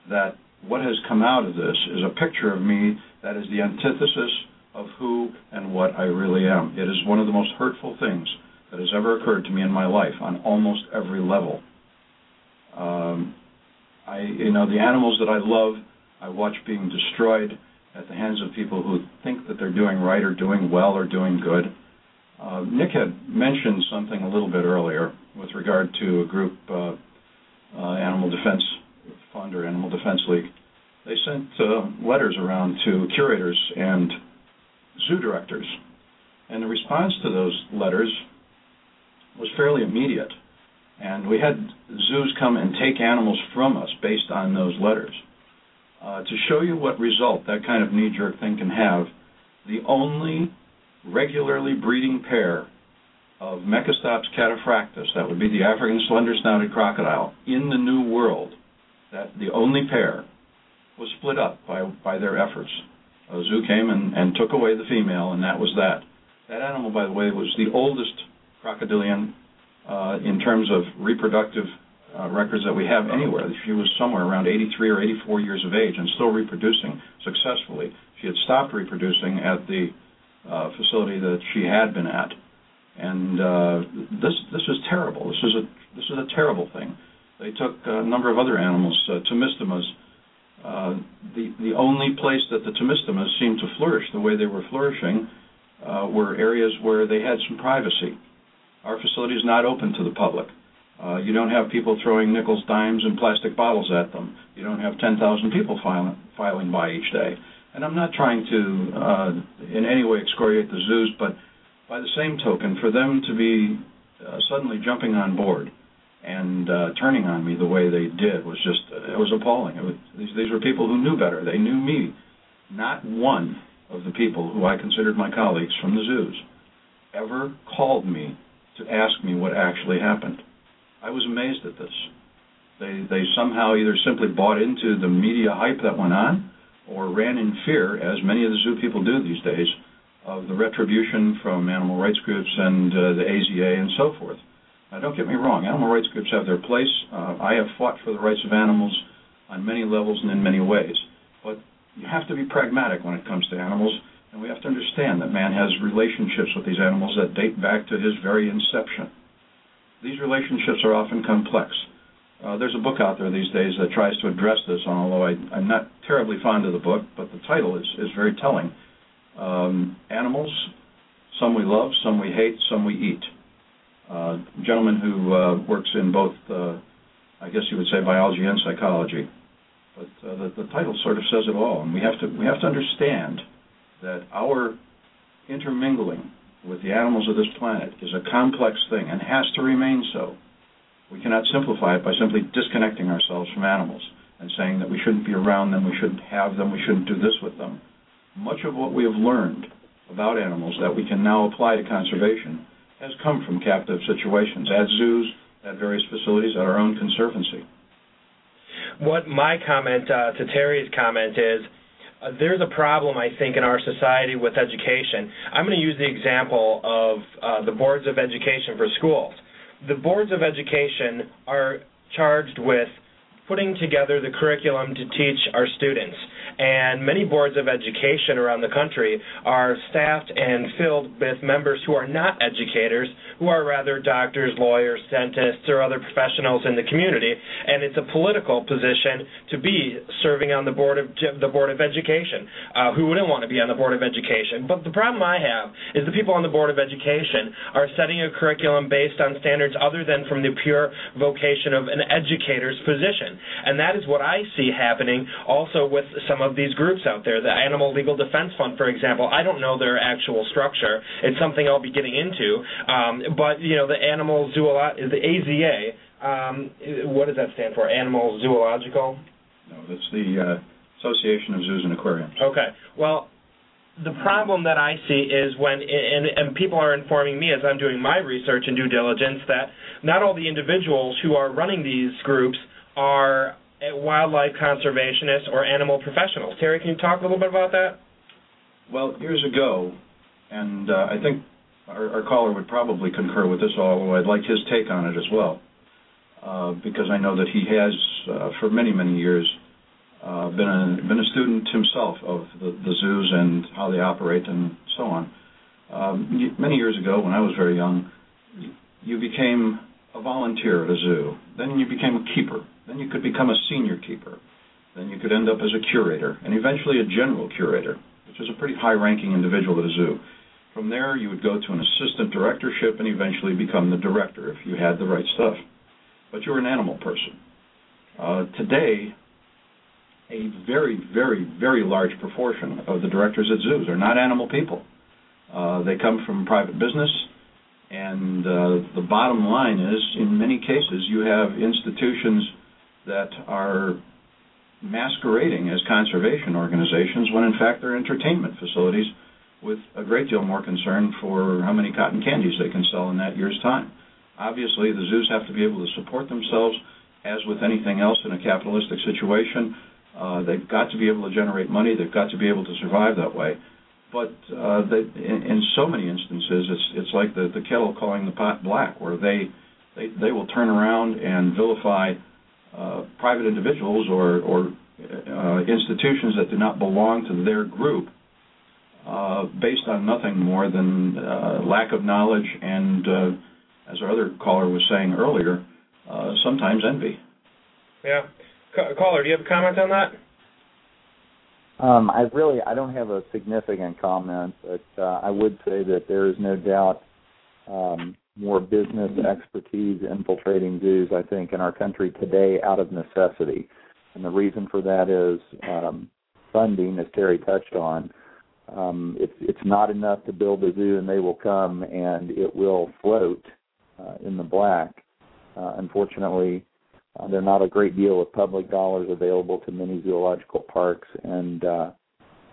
that what has come out of this is a picture of me that is the antithesis of who and what I really am. It is one of the most hurtful things that has ever occurred to me in my life on almost every level. Um, I, you know, the animals that I love, I watch being destroyed at the hands of people who think that they're doing right or doing well or doing good. Uh, Nick had mentioned something a little bit earlier with regard to a group, uh, uh, Animal Defense Fund or Animal Defense League. They sent uh, letters around to curators and zoo directors, and the response to those letters was fairly immediate. And we had zoos come and take animals from us based on those letters. Uh, to show you what result that kind of knee jerk thing can have, the only regularly breeding pair of Mecistops cataphractus, that would be the African slender snouted crocodile, in the New World, that the only pair was split up by, by their efforts. A zoo came and, and took away the female, and that was that. That animal, by the way, was the oldest crocodilian uh, in terms of reproductive uh, records that we have anywhere. She was somewhere around 83 or 84 years of age and still reproducing successfully. She had stopped reproducing at the uh, facility that she had been at, and uh, this this is terrible. This is a this is a terrible thing. They took a number of other animals, uh, Tomistomas. Uh, the the only place that the Tomistomas seemed to flourish the way they were flourishing uh, were areas where they had some privacy our facility is not open to the public. Uh, you don't have people throwing nickels, dimes, and plastic bottles at them. You don't have 10,000 people filing, filing by each day. And I'm not trying to uh, in any way excoriate the zoos, but by the same token, for them to be uh, suddenly jumping on board and uh, turning on me the way they did was just it was appalling. It was, these, these were people who knew better. They knew me. Not one of the people who I considered my colleagues from the zoos ever called me to ask me what actually happened. I was amazed at this. They they somehow either simply bought into the media hype that went on, or ran in fear, as many of the zoo people do these days, of the retribution from animal rights groups and uh, the AZA and so forth. Now, don't get me wrong, animal rights groups have their place. Uh, I have fought for the rights of animals on many levels and in many ways. But you have to be pragmatic when it comes to animals and we have to understand that man has relationships with these animals that date back to his very inception. These relationships are often complex. Uh, there's a book out there these days that tries to address this, although I, am not terribly fond of the book, but the title is, is very telling. Um, animals, some we love, some we hate, some we eat. Gentleman who uh, works in both, uh, I guess you would say, biology and psychology. But uh, the, the title sort of says it all, and we have to we have to understand that our intermingling with the animals of this planet is a complex thing and has to remain so. We cannot simplify it by simply disconnecting ourselves from animals and saying that we shouldn't be around them, we shouldn't have them, we shouldn't do this with them. Much of what we have learned about animals that we can now apply to conservation has come from captive situations at zoos, at various facilities, at our own conservancy. What my comment uh, to Terry's comment is uh, there's a problem, I think, in our society with education. I'm going to use the example of uh, the boards of education for schools. The boards of education are charged with putting together the curriculum to teach our students and many boards of education around the country are staffed and filled with members who are not educators, who are rather doctors, lawyers, dentists, or other professionals in the community, and it's a political position to be serving on the board of the board of education. Uh, who wouldn't want to be on the board of education? But the problem I have is the people on the board of education are setting a curriculum based on standards other than from the pure vocation of an educator's position, and that is what I see happening also with some of these groups out there. The Animal Legal Defense Fund, for example, I don't know their actual structure. It's something I'll be getting into. Um, but you know, the Animal Zoolo- the AZA. Um, what does that stand for? Animal Zoological. No, that's the uh, Association of Zoos and Aquariums. Okay. Well, the problem that I see is when, and, and, people are informing me as I'm doing my research and due diligence, that not all the individuals who are running these groups are wildlife conservationists or animal professionals. Terry, can you talk a little bit about that? Well, years ago, and uh, I think our, our, caller would probably concur with this, although I'd like his take on it as well, uh, because I know that he has, uh, for many, many years, uh, been a been a student himself of the, the zoos and how they operate and so on. Um, many years ago, when I was very young, you became a volunteer at a zoo. Then you became a keeper. Then you could become a senior keeper. Then you could end up as a curator, and eventually a general curator, which is a pretty high-ranking individual at a zoo. From there, you would go to an assistant directorship and eventually become the director if you had the right stuff. But you're an animal person. Uh, today, a very, very, very large proportion of the directors at zoos are not animal people. Uh, they come from private business, and uh, the bottom line is, in many cases, you have institutions that are masquerading as conservation organizations when in fact they're entertainment facilities with a great deal more concern for how many cotton candies they can sell in that year's time. Obviously, the zoos have to be able to support themselves, as with anything else in a capitalistic situation. Uh, they've got to be able to generate money. They've got to be able to survive that way. But uh, they, in, in so many instances, it's it's like the, the kettle calling the pot black, where they they, they will turn around and vilify uh, private individuals or, or uh, institutions that do not belong to their group uh, based on nothing more than uh, lack of knowledge and, uh, as our other caller was saying earlier, uh, sometimes envy. Yeah. caller, do you have a comment on that? Um, I really I don't have a significant comment, but uh, I would say that there is no doubt um, more business expertise infiltrating zoos. I think in our country today out of necessity, and the reason for that is um, funding, as Terry touched on. Um, it's it's not enough to build a zoo and they will come and it will float uh, in the black. Uh, unfortunately, uh, there are not a great deal of public dollars available to many zoological parks, and uh,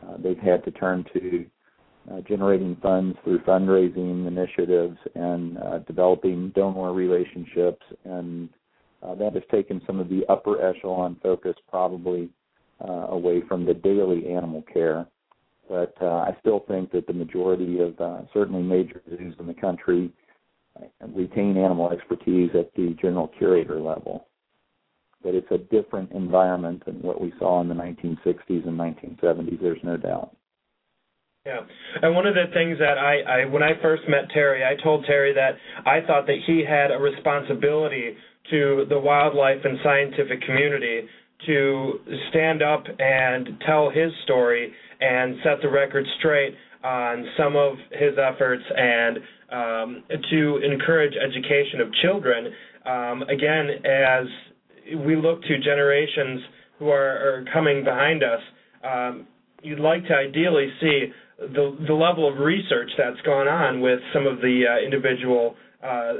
uh, they've had to turn to uh, generating funds through fundraising initiatives and uh, developing donor relationships, and uh, that has taken some of the upper echelon focus probably uh, away from the daily animal care. But uh, I still think that the majority of uh, certainly major zoos in the country retain animal expertise at the general curator level. But it's a different environment than what we saw in the 1960s and 1970s. There's no doubt. Yeah, and one of the things that I, I when I first met Terry, I told Terry that I thought that he had a responsibility to the wildlife and scientific community to stand up and tell his story and set the record straight on some of his efforts and um, to encourage education of children. Um, again, as we look to generations who are, are coming behind us, um, you'd like to ideally see the the level of research that's gone on with some of the uh, individual uh,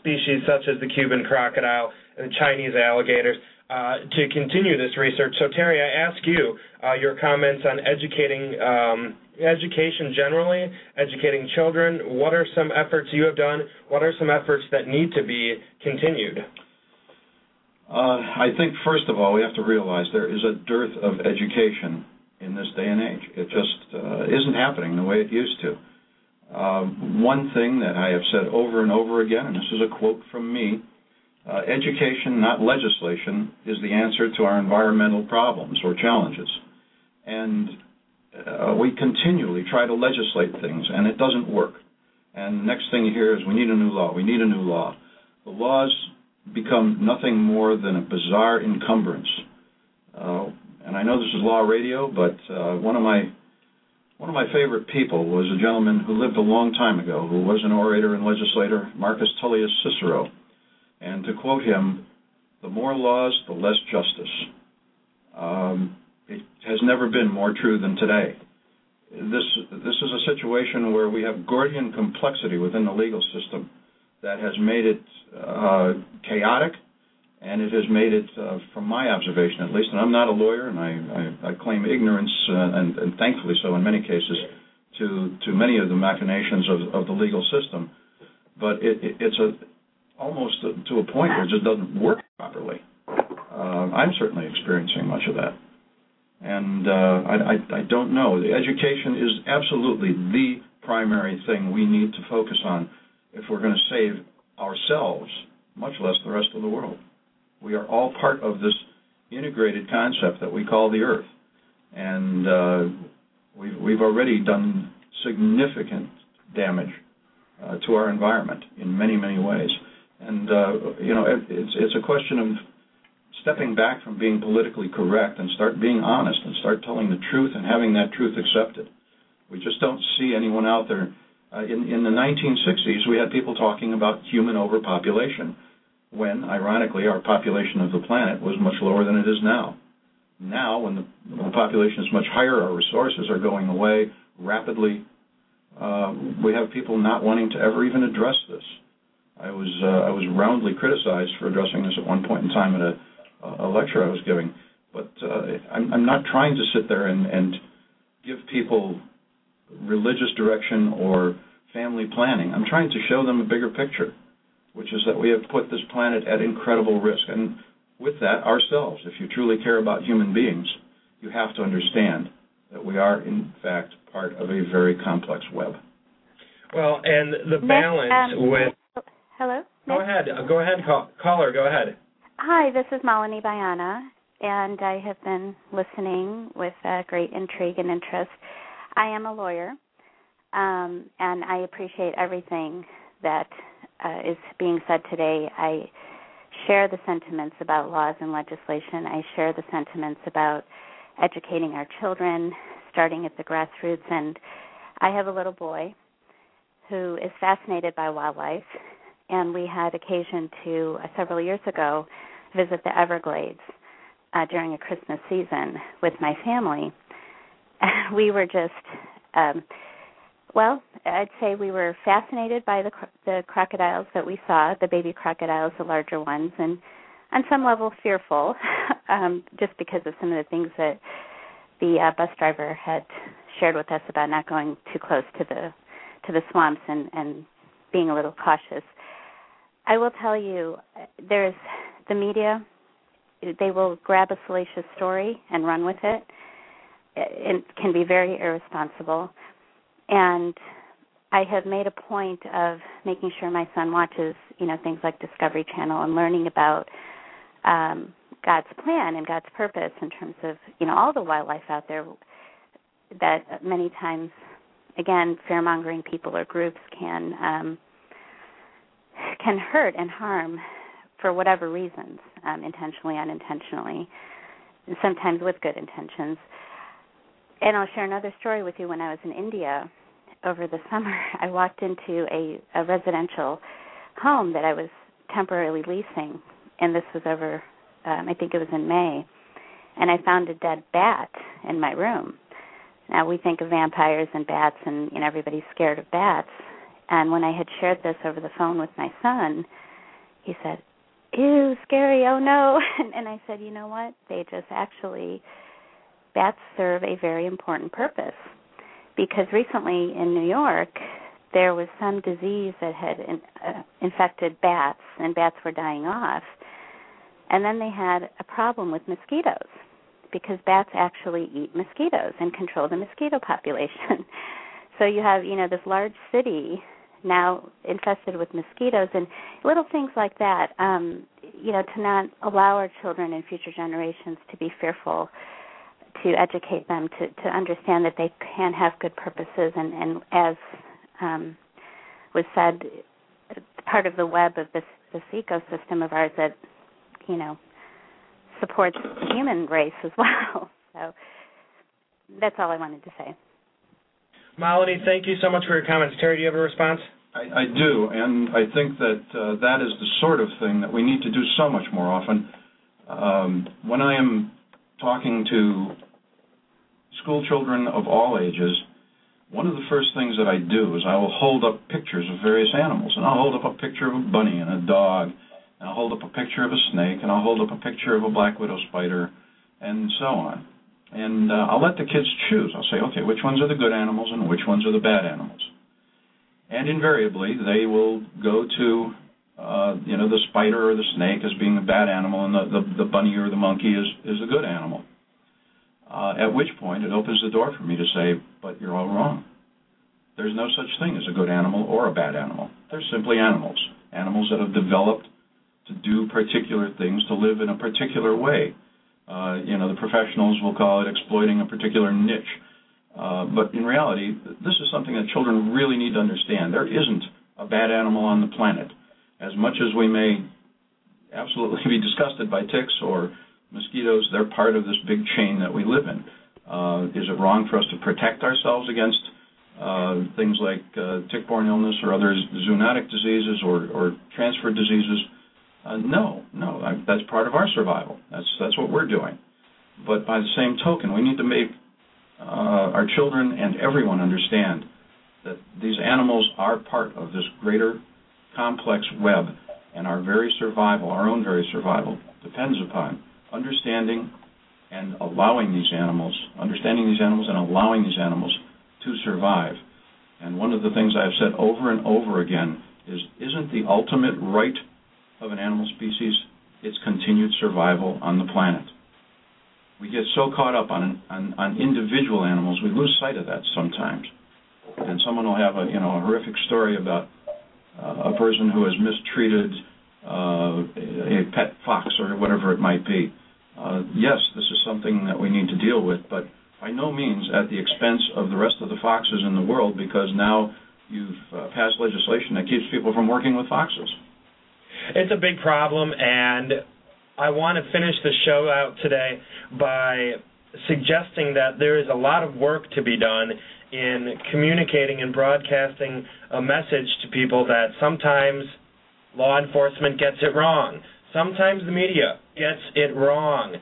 species such as the Cuban crocodile and the Chinese alligators uh, to continue this research. So Terry, I ask you uh, your comments on educating um, education generally, educating children. What are some efforts you have done? What are some efforts that need to be continued? Uh, I think first of all we have to realize there is a dearth of education in this day and age. It just uh, isn't happening the way it used to. Um, one thing that I have said over and over again, and this is a quote from me uh, education, not legislation, is the answer to our environmental problems or challenges. And uh, we continually try to legislate things, and it doesn't work. And the next thing you hear is we need a new law, we need a new law. The laws become nothing more than a bizarre encumbrance. Uh, and I know this is law radio, but uh, one of my one of my favorite people was a gentleman who lived a long time ago, who was an orator and legislator, Marcus Tullius Cicero. And to quote him, "The more laws, the less justice." Um, it has never been more true than today. This this is a situation where we have Gordian complexity within the legal system that has made it uh, chaotic and it has made it, uh, from my observation at least, and I'm not a lawyer, and I, I, I claim ignorance, uh, and, and thankfully so in many cases, to to many of the machinations of, of the legal system, but it, it, it's a almost to a point where it just doesn't work properly. Uh, I'm certainly experiencing much of that, and uh, I, I, I don't know. The education is absolutely the primary thing we need to focus on if we're going to save ourselves, much less the rest of the world. We are all part of this integrated concept that we call the Earth, and uh, we've we've already done significant damage uh, to our environment in many many ways, and uh, you know it, it's it's a question of stepping back from being politically correct and start being honest and start telling the truth and having that truth accepted. We just don't see anyone out there. Uh, in, in the 1960s, we had people talking about human overpopulation when, ironically, our population of the planet was much lower than it is now. Now, when the, when the population is much higher, our resources are going away rapidly. Uh, we have people not wanting to ever even address this. I was uh, I was roundly criticized for addressing this at one point in time at a a lecture I was giving, but uh, I'm, I'm not trying to sit there and, and give people religious direction or family planning. I'm trying to show them a bigger picture, which is that we have put this planet at incredible risk. And with that, ourselves, if you truly care about human beings, you have to understand that we are, in fact, part of a very complex web. Well, and the balance um, with. Hello? Go ahead. Go ahead, call, caller. Go ahead. Hi, this is Malini Bayana, and I have been listening with uh, great intrigue and interest. I am a lawyer, um, and I appreciate everything that uh, is being said today. I share the sentiments about laws and legislation. I share the sentiments about educating our children, starting at the grassroots. And I have a little boy who is fascinated by wildlife and we had occasion to uh, several years ago visit the Everglades uh, during a Christmas season with my family. we were just, um, well, I'd say we were fascinated by the the crocodiles that we saw, the baby crocodiles, the larger ones, and on some level fearful, um, just because of some of the things that the uh, bus driver had shared with us about not going too close to the to the swamps and and being a little cautious. I will tell you, there's the media. They will grab a salacious story and run with it. It can be very irresponsible, and I have made a point of making sure my son watches, you know, things like Discovery Channel and learning about um, God's plan and God's purpose in terms of, you know, all the wildlife out there that many times, again, fear mongering people or groups can um, can hurt and harm for whatever reasons, um, intentionally, unintentionally, sometimes with good intentions. And I'll share another story with you. When I was in India over the summer, I walked into a, a residential home that I was temporarily leasing, and this was over, um, I think it was in May, and I found a dead bat in my room. Now we think of vampires and bats, and you know everybody's scared of bats. And when I had shared this over the phone with my son, he said, Ew, scary, oh no. And, and I said, You know what? They just actually, bats serve a very important purpose. Because recently in New York, there was some disease that had in, uh, infected bats, and bats were dying off. And then they had a problem with mosquitoes because bats actually eat mosquitoes and control the mosquito population. so you have, you know, this large city now infested with mosquitoes and little things like that um you know to not allow our children and future generations to be fearful to educate them to to understand that they can have good purposes and and as um was said part of the web of this this ecosystem of ours that you know supports the human race as well so that's all I wanted to say. Malini, thank you so much for your comments. Terry, do you have a response? I, I do, and I think that uh, that is the sort of thing that we need to do so much more often. Um, when I am talking to school children of all ages, one of the first things that I do is I will hold up pictures of various animals, and I'll hold up a picture of a bunny and a dog, and I'll hold up a picture of a snake, and I'll hold up a picture of a black widow spider, and so on. And uh, I'll let the kids choose. I'll say, okay, which ones are the good animals and which ones are the bad animals and invariably they will go to uh, you know the spider or the snake as being a bad animal, and the, the, the bunny or the monkey is is a good animal. Uh, at which point it opens the door for me to say, but you're all wrong. There's no such thing as a good animal or a bad animal. They're simply animals. Animals that have developed to do particular things, to live in a particular way. Uh, you know, the professionals will call it exploiting a particular niche. Uh, but in reality, this is something that children really need to understand. There isn't a bad animal on the planet. As much as we may absolutely be disgusted by ticks or mosquitoes, they're part of this big chain that we live in. Uh, is it wrong for us to protect ourselves against uh, things like uh, tick-borne illness or other zoonotic diseases or, or transferred diseases? Uh, no, no, I, that's part of our survival. That's that's what we're doing. But by the same token, we need to make uh, our children and everyone understand that these animals are part of this greater complex web, and our very survival, our own very survival, depends upon understanding and allowing these animals, understanding these animals and allowing these animals to survive. And one of the things I've said over and over again is isn't the ultimate right of an animal species its continued survival on the planet? We get so caught up on, on, on individual animals, we lose sight of that sometimes. And someone will have a you know a horrific story about a person who has mistreated uh, a pet fox or whatever it might be. Uh, yes, this is something that we need to deal with, but by no means at the expense of the rest of the foxes in the world, because now you've uh, passed legislation that keeps people from working with foxes. It's a big problem, and I want to finish the show out today by suggesting that there is a lot of work to be done in communicating and broadcasting a message to people that sometimes law enforcement gets it wrong. Sometimes the media gets it wrong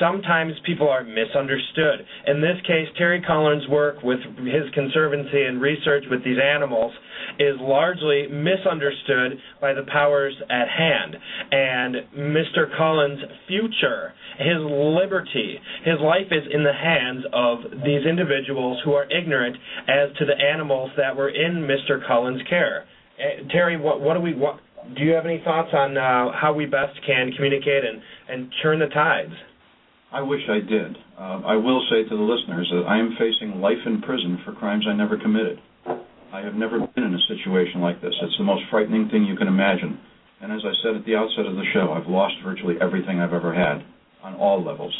sometimes people are misunderstood. In this case, Terry Cullen's work with his conservancy and research with these animals is largely misunderstood by the powers at hand. And Mr. Cullen's future, his liberty, his life is in the hands of these individuals who are ignorant as to the animals that were in Mr. Cullen's care. Uh, Terry, what, what do we what, do you have any thoughts on uh, how we best can communicate and, and turn the tides? I wish I did. Uh, I will say to the listeners that I am facing life in prison for crimes I never committed. I have never been in a situation like this. It's the most frightening thing you can imagine. And as I said at the outset of the show, I've lost virtually everything I've ever had on all levels.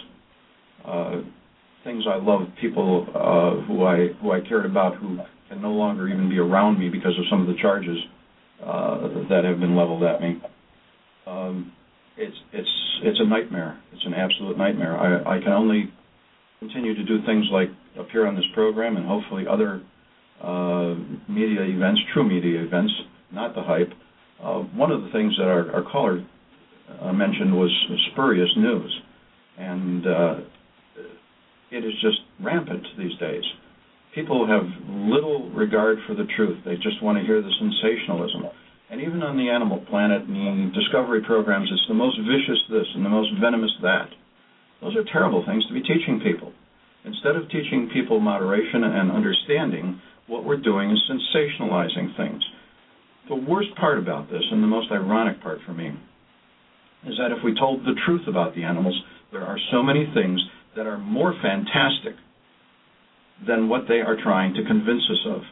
Uh, things I loved, people uh, who I who I cared about, who can no longer even be around me because of some of the charges uh, that have been leveled at me. Um, it's it's it's a nightmare. It's an absolute nightmare. I, I can only continue to do things like appear on this program and hopefully other uh, media events, true media events, not the hype. Uh, one of the things that our, our caller uh, mentioned was spurious news, and uh, it is just rampant these days. People have little regard for the truth. They just want to hear the sensationalism. And even on the animal planet and discovery programs, it's the most vicious this and the most venomous that. Those are terrible things to be teaching people. Instead of teaching people moderation and understanding, what we're doing is sensationalizing things. The worst part about this, and the most ironic part for me, is that if we told the truth about the animals, there are so many things that are more fantastic than what they are trying to convince us of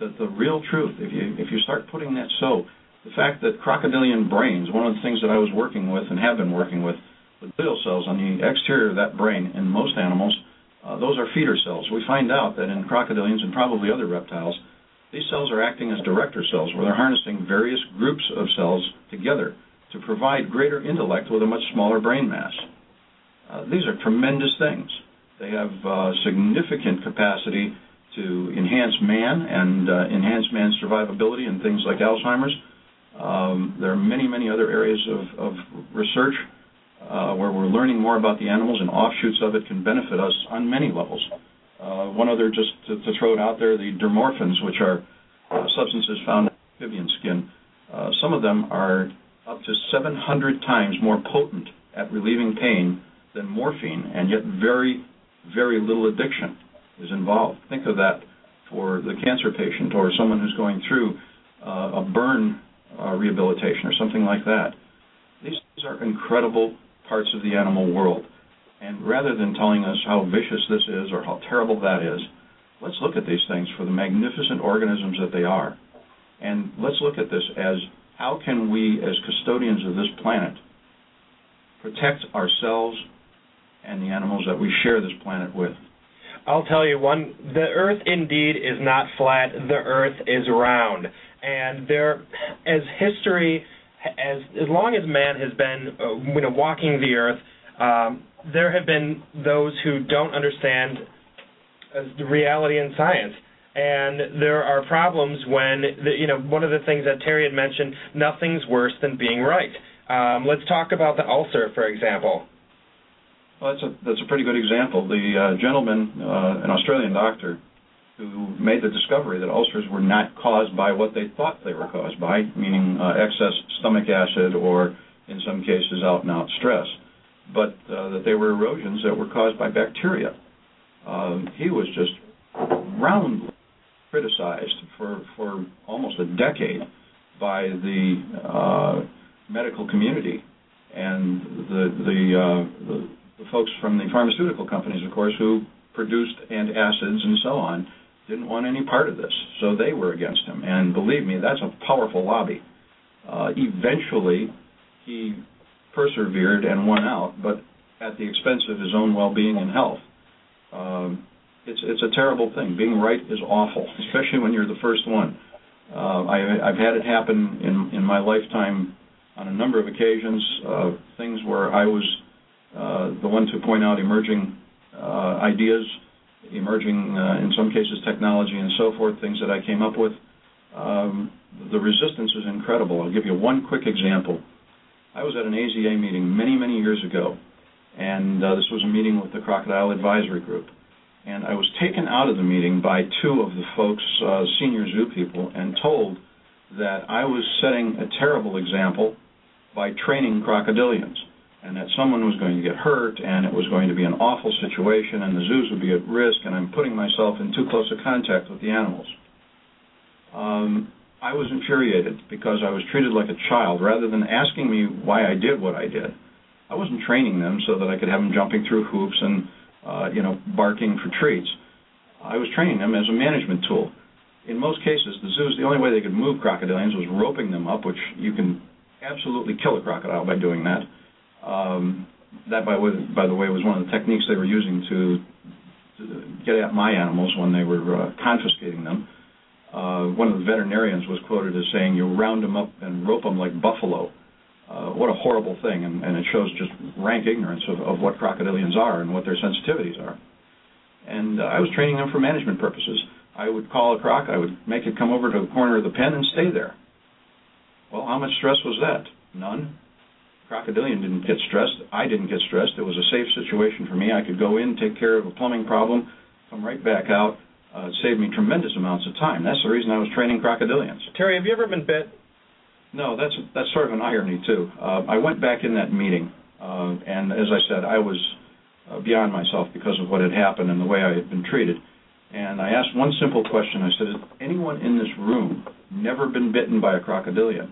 the, the real truth. If you if you start putting that so, the fact that crocodilian brains, one of the things that I was working with and have been working with, the glial cells on the exterior of that brain in most animals, uh, those are feeder cells. We find out that in crocodilians and probably other reptiles, these cells are acting as director cells, where they're harnessing various groups of cells together to provide greater intellect with a much smaller brain mass. Uh, these are tremendous things. They have uh, significant capacity to enhance man and uh, enhance man's survivability in things like Alzheimer's. Um, there are many, many other areas of, research uh, where we're learning more about the animals, and offshoots of it can benefit us on many levels. Uh, one other, just to, throw it out there, the dermorphins, which are substances found in amphibian skin. Some of them are up to 700 times more potent at relieving pain than morphine, and yet very, very little addiction is involved. Think of that for the cancer patient or someone who's going through uh, a burn uh, rehabilitation or something like that. These are incredible parts of the animal world. And rather than telling us how vicious this is or how terrible that is, let's look at these things for the magnificent organisms that they are. And let's look at this as how can we, as custodians of this planet, protect ourselves and the animals that we share this planet with. I'll tell you one the earth indeed is not flat, the earth is round. And there as history as as long as man has been uh, you know walking the earth, um, there have been those who don't understand uh, the reality in science. And there are problems when the, you know one of the things that Terry had mentioned, nothing's worse than being right. Um, let's talk about the ulcer, for example. Well, that's a that's a pretty good example. The uh, gentleman, uh, an Australian doctor, who made the discovery that ulcers were not caused by what they thought they were caused by, meaning uh, excess stomach acid or, in some cases, out and out stress, but uh, that they were erosions that were caused by bacteria. Um, he was just roundly criticized for for almost a decade by the uh, medical community and the the, uh, the the folks from the pharmaceutical companies, of course, who produced antacids and so on, didn't want any part of this, so they were against him. And believe me, that's a powerful lobby. Uh, eventually, he persevered and won out, but at the expense of his own well-being and health. Um, it's it's a terrible thing. Being right is awful, especially when you're the first one. Uh, I, I've had it happen in in my lifetime on a number of occasions. Uh, things where I was the one to point out emerging uh, ideas, emerging, uh, in some cases, technology and so forth, things that I came up with. Um, the resistance is incredible. I'll give you one quick example. I was at an AZA meeting many, many years ago, and uh, this was a meeting with the Crocodile Advisory Group. And I was taken out of the meeting by two of the folks, uh, senior zoo people, and told that I was setting a terrible example by training crocodilians and that someone was going to get hurt and it was going to be an awful situation and the zoos would be at risk and I'm putting myself in too close a contact with the animals. Um, I was infuriated because I was treated like a child rather than asking me why I did what I did. I wasn't training them so that I could have them jumping through hoops and uh, you know barking for treats. I was training them as a management tool. In most cases, the zoos the only way they could move crocodilians was roping them up, which you can absolutely kill a crocodile by doing that um, that, by, by the way, was one of the techniques they were using to, to get at my animals when they were uh, confiscating them. Uh, one of the veterinarians was quoted as saying, "You round them up and rope them like buffalo." Uh, what a horrible thing, and, and it shows just rank ignorance of, of what crocodilians are and what their sensitivities are. And uh, I was training them for management purposes. I would call a croc, I would make it come over to the corner of the pen and stay there. Well, how much stress was that? None. Crocodilian didn't get stressed. I didn't get stressed. It was a safe situation for me. I could go in, take care of a plumbing problem, come right back out. Uh, it saved me tremendous amounts of time. That's the reason I was training crocodilians. Terry, have you ever been bit? No, that's that's sort of an irony too. Uh, I went back in that meeting, uh, and as I said, I was uh, beyond myself because of what had happened and the way I had been treated. And I asked one simple question. I said, "Has anyone in this room never been bitten by a crocodilian?"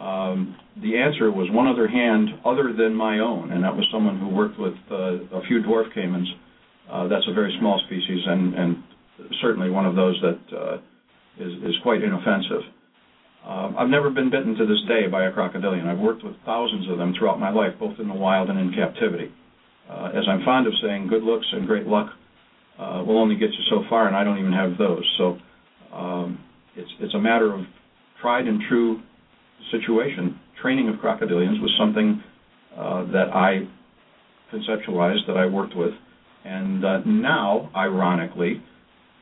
Um, the answer was one other hand other than my own, and that was someone who worked with uh, a few dwarf caimans. Uh, that's a very small species, and, and certainly one of those that uh, is, is quite inoffensive. Um, I've never been bitten to this day by a crocodilian. I've worked with thousands of them throughout my life, both in the wild and in captivity. Uh, as I'm fond of saying, good looks and great luck uh, will only get you so far, and I don't even have those. So um, it's it's a matter of tried and true situation, training of crocodilians was something uh, that I conceptualized, that I worked with. And uh, now, ironically,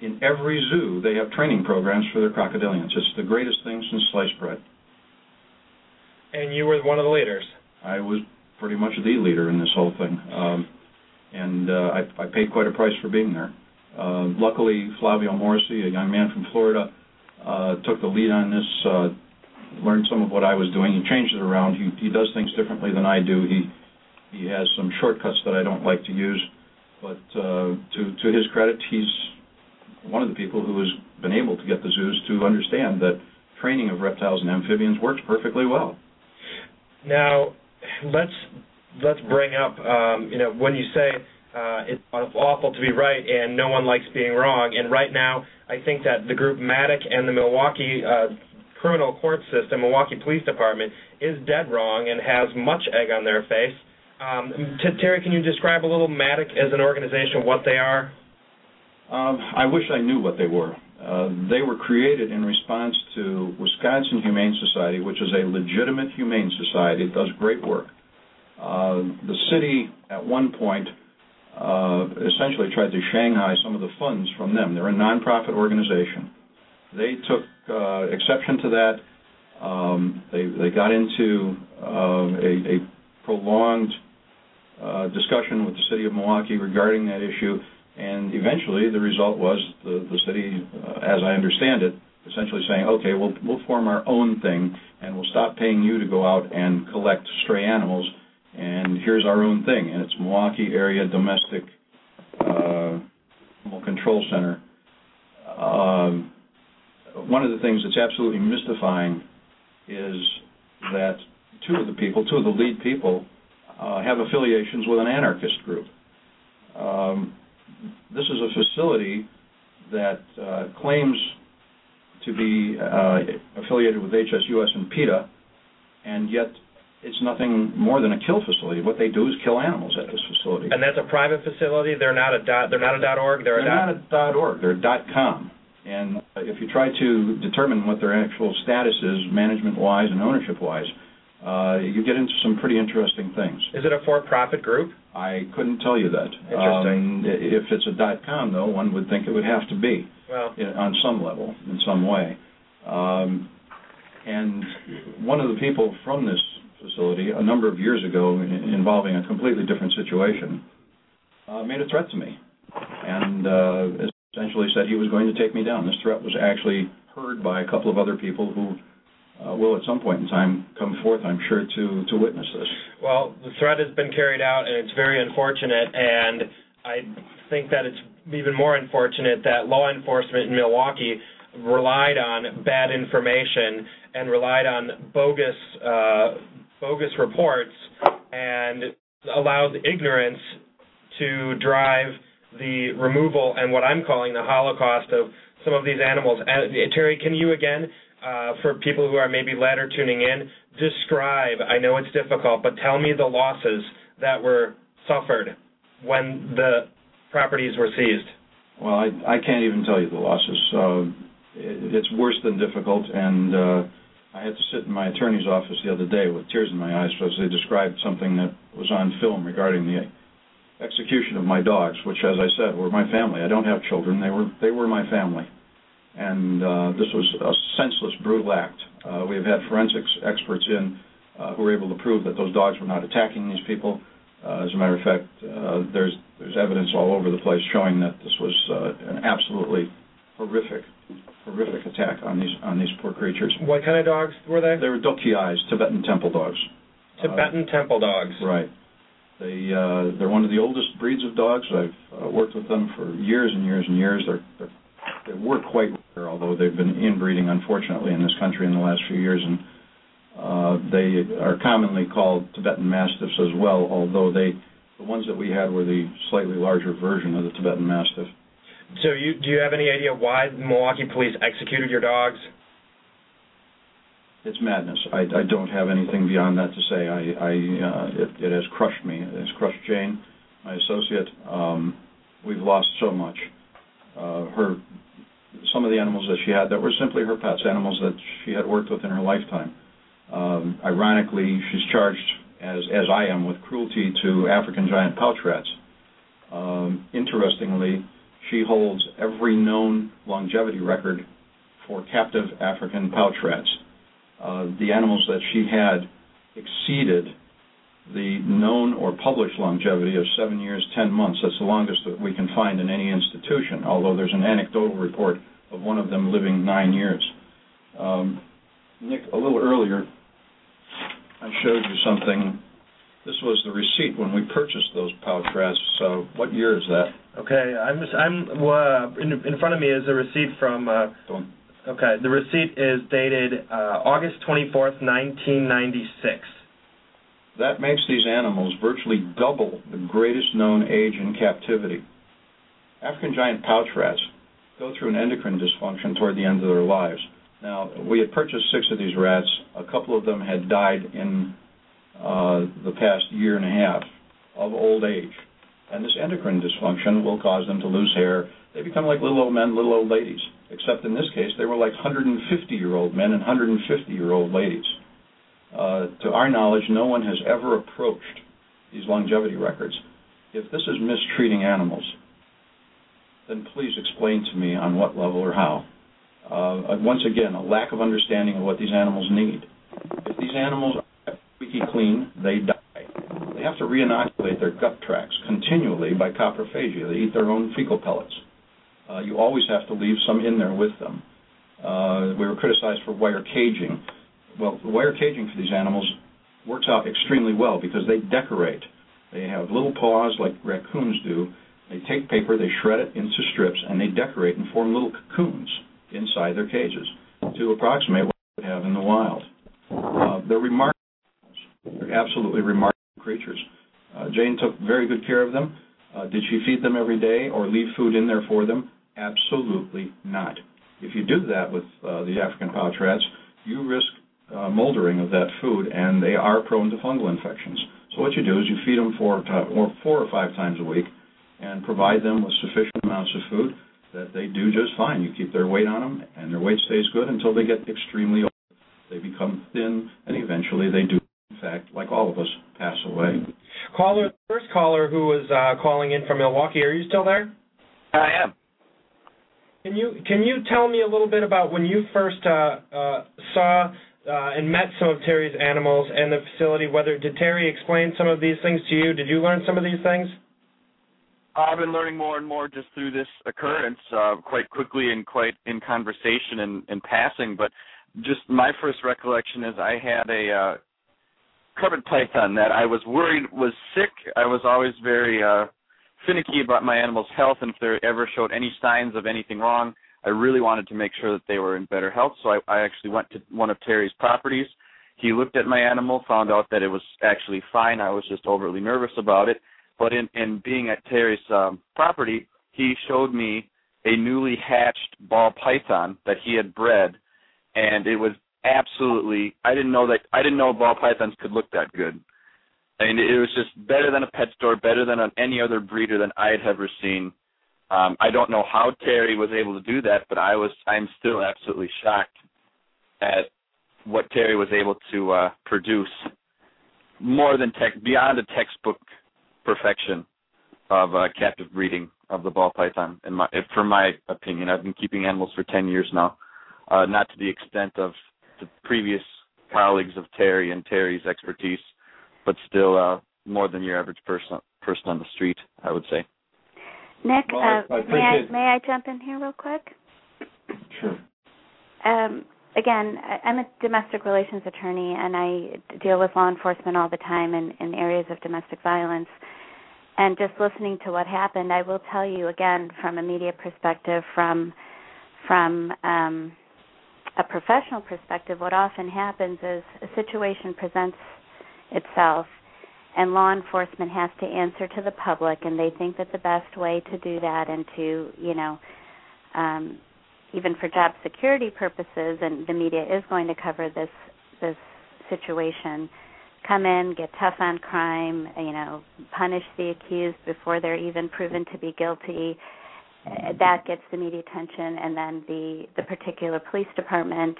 in every zoo, they have training programs for their crocodilians. It's the greatest thing since sliced bread. And you were one of the leaders. I was pretty much the leader in this whole thing. Um, and uh, I, I paid quite a price for being there. Uh, luckily, Flavio Morrissiey, a young man from Florida, uh, took the lead on this. Learned some of what I was doing. He changed it around. He he does things differently than I do. He he has some shortcuts that I don't like to use, but uh, to to his credit, he's one of the people who has been able to get the zoos to understand that training of reptiles and amphibians works perfectly well. Now, let's let's bring up um, you know when you say uh, it's awful to be right and no one likes being wrong, and right now I think that the group MADACC and the Milwaukee uh, criminal court system, Milwaukee Police Department, is dead wrong and has much egg on their face. Um, Terry, can you describe a little MADACC as an organization, what they are? Um, I wish I knew what they were. Uh, they were created in response to Wisconsin Humane Society, which is a legitimate humane society. It does great work. Uh, the city, at one point, uh, essentially tried to Shanghai some of the funds from them. They're a nonprofit organization. They took uh, exception to that. Um, they, they got into uh, a, a prolonged uh, discussion with the city of Milwaukee regarding that issue, and eventually the result was the, the city, uh, as I understand it, essentially saying, okay, we'll, we'll form our own thing, and we'll stop paying you to go out and collect stray animals, and here's our own thing, and it's Milwaukee Area Domestic uh, Animal Control Center. Um, one of the things that's absolutely mystifying is that two of the people, two of the lead people, uh, have affiliations with an anarchist group. Um, this is a facility that uh, claims to be uh, affiliated with HSUS and PETA, and yet it's nothing more than a kill facility. What they do is kill animals at this facility. And that's a private facility. They're not a dot. They're not a dot org. They're, they're a not a dot org. They're a dot com. And if you try to determine what their actual status is, management-wise and ownership-wise, uh, you get into some pretty interesting things. Is it a for-profit group? I couldn't tell you that. Interesting. Um, if it's a dot com, though, one would think it would have to be well. on some level, in some way. Um, and one of the people from this facility, a number of years ago, involving a completely different situation, uh, made a threat to me, and uh, essentially said he was going to take me down. This threat was actually heard by a couple of other people who uh, will at some point in time come forth, I'm sure, to, to witness this. Well, the threat has been carried out, and it's very unfortunate, and I think that it's even more unfortunate that law enforcement in Milwaukee relied on bad information and relied on bogus uh, bogus reports and allowed ignorance to drive the removal and what I'm calling the holocaust of some of these animals. Uh, Terry, can you again uh, for people who are maybe later tuning in, describe, I know it's difficult, but tell me the losses that were suffered when the properties were seized. Well, I, I can't even tell you the losses. Uh, it, it's worse than difficult, and uh, I had to sit in my attorney's office the other day with tears in my eyes because they described something that was on film regarding the execution of my dogs, which, as I said, were my family. I don't have children; they were they were my family and uh, this was a senseless, brutal act. Uh, we have had forensics experts in uh, who were able to prove that those dogs were not attacking these people. Uh, as a matter of fact, uh, there's there's evidence all over the place showing that this was uh, an absolutely horrific, horrific attack on these on these poor creatures. What kind of dogs were they? They were Do Khyis, Tibetan temple dogs. Tibetan temple dogs. Right. They uh, they're one of the oldest breeds of dogs. I've uh, worked with them for years and years and years. They're they're they were quite rare, although they've been inbreeding, unfortunately, in this country in the last few years, and uh, they are commonly called Tibetan Mastiffs as well, although they, the ones that we had were the slightly larger version of the Tibetan Mastiff. So, you, do you have any idea why the Milwaukee police executed your dogs? It's madness. I, I don't have anything beyond that to say. I, I uh, it, it has crushed me. It has crushed Jane, my associate. Um, we've lost so much. Uh, her some of the animals that she had that were simply her pets, animals that she had worked with in her lifetime. Um, ironically, she's charged, as as I am, with cruelty to African giant pouch rats. Um, interestingly, she holds every known longevity record for captive African pouch rats. Uh, the animals that she had exceeded the known or published longevity of seven years, ten months. That's the longest that we can find in any institution, although there's an anecdotal report of one of them living nine years. Um, Nick, a little earlier, I showed you something. This was the receipt when we purchased those pouch rats. So, what year is that? Okay, I'm just, I'm uh, in, in front of me is a receipt from. Uh, okay, the receipt is dated uh, August 24th, 1996. That makes these animals virtually double the greatest known age in captivity. African giant pouch rats go through an endocrine dysfunction toward the end of their lives. Now, we had purchased six of these rats. A couple of them had died in uh, the past year and a half of old age. And this endocrine dysfunction will cause them to lose hair. They become like little old men, little old ladies. Except in this case, they were like 150 year old men and 150 year old ladies. Uh, to our knowledge, no one has ever approached these longevity records. If this is mistreating animals, then please explain to me on what level or how. Uh, once again, a lack of understanding of what these animals need. If these animals are squeaky clean, they die. They have to reinoculate their gut tracts continually by coprophagia. They eat their own fecal pellets. Uh, you always have to leave some in there with them. Uh, we were criticized for wire caging. Well, the wire caging for these animals works out extremely well because they decorate. They have little paws like raccoons do. They take paper, they shred it into strips, and they decorate and form little cocoons inside their cages to approximate what they would have in the wild. Uh, they're remarkable. They're absolutely remarkable creatures. Uh, Jane took very good care of them. Uh, did she feed them every day or leave food in there for them? Absolutely not. If you do that with uh, the African pouch rats, you risk uh, moldering of that food, and they are prone to fungal infections. So what you do is you feed them four, or four or five times a week, and provide them with sufficient amounts of food that they do just fine. You keep their weight on them, and their weight stays good until they get extremely old. They become thin, and eventually they do, fact, like all of us, pass away. Caller, first caller who was uh, calling in from Milwaukee. Are you still there? I am. Can you can you tell me a little bit about when you first uh, uh, saw uh, and met some of Terry's animals and the facility? Whether did Terry explain some of these things to you? Did you learn some of these things? I've been learning more and more just through this occurrence, uh, quite quickly and quite in conversation and, and passing. But just my first recollection is I had a uh, carpet python that I was worried was sick. I was always very uh, finicky about my animal's health, and if they ever showed any signs of anything wrong, I really wanted to make sure that they were in better health. So I, I actually went to one of Terry's properties. He looked at my animal, found out that it was actually fine. I was just overly nervous about it. But in, in being at Terry's um, property, he showed me a newly hatched ball python that he had bred, and it was absolutely. I didn't know that. I didn't know ball pythons could look that good and it was just better than a pet store, better than any other breeder than I had ever seen. Um, I don't know how Terry was able to do that, but I was I'm still absolutely shocked at what Terry was able to uh, produce. More than tech, beyond a textbook perfection of uh, captive breeding of the ball python. In my, for my opinion, I've been keeping animals for ten years now. Uh, not to the extent of the previous colleagues of Terry and Terry's expertise but still uh, more than your average person person on the street, I would say. Nick, Well, uh, I- I may I may I jump in here real quick? Sure. Um, again, I- I'm a domestic relations attorney, and I deal with law enforcement all the time in, in areas of domestic violence. And just listening to what happened, I will tell you again from a media perspective, from from um, a professional perspective, what often happens is a situation presents itself, and law enforcement has to answer to the public, and they think that the best way to do that and to, you know, um, even for job security purposes, and the media is going to cover this this situation. Come in, get tough on crime, you know, punish the accused before they're even proven to be guilty. Uh, That gets the media attention, and then the the particular police department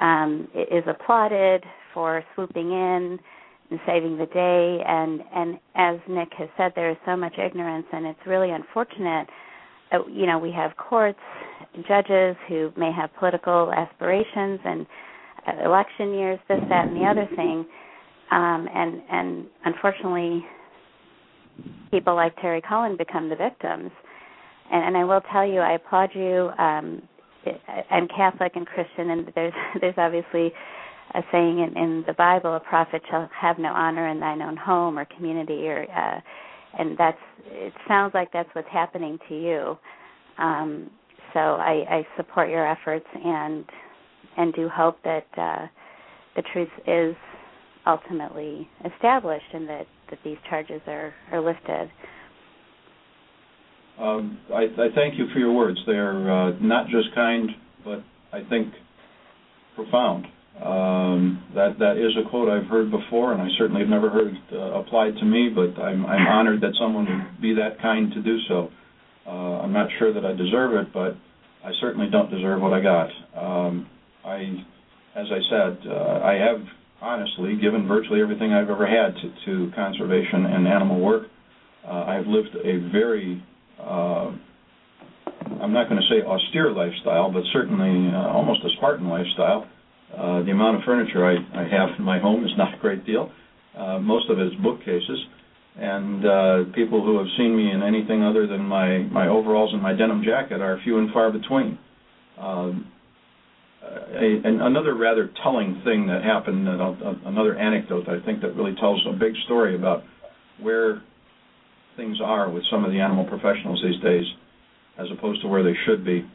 um, is applauded for swooping in and saving the day. And and as Nick has said, there is so much ignorance, and it's really unfortunate. Uh, you know, we have courts, judges who may have political aspirations and uh, election years, this, that, and the other thing, um, and and unfortunately, people like Terry Cullen become the victims. And, and I will tell you, I applaud you. Um, I'm Catholic and Christian, and there's there's obviously a saying in, in the Bible: "A prophet shall have no honor in thine own home or community," or uh, and that's it. Sounds like that's what's happening to you. Um, so I, I support your efforts and and do hope that uh, the truth is ultimately established and that, that these charges are, are lifted. Um, I, I thank you for your words. They are uh, not just kind, but I think profound. Um, that that is a quote I've heard before, and I certainly have never heard uh, applied to me. But I'm I'm honored that someone would be that kind to do so. Uh, I'm not sure that I deserve it, but I certainly don't deserve what I got. Um, I, as I said, uh, I have honestly given virtually everything I've ever had to, to conservation and animal work. Uh, I've lived a very I'm not going to say austere lifestyle, but certainly uh, almost a Spartan lifestyle. Uh, the amount of furniture I, I have in my home is not a great deal. Uh, most of it is bookcases, and uh, people who have seen me in anything other than my my overalls and my denim jacket are few and far between. Um, a, and another rather telling thing that happened, uh, another anecdote I think that really tells a big story about where things are with some of the animal professionals these days, as opposed to where they should be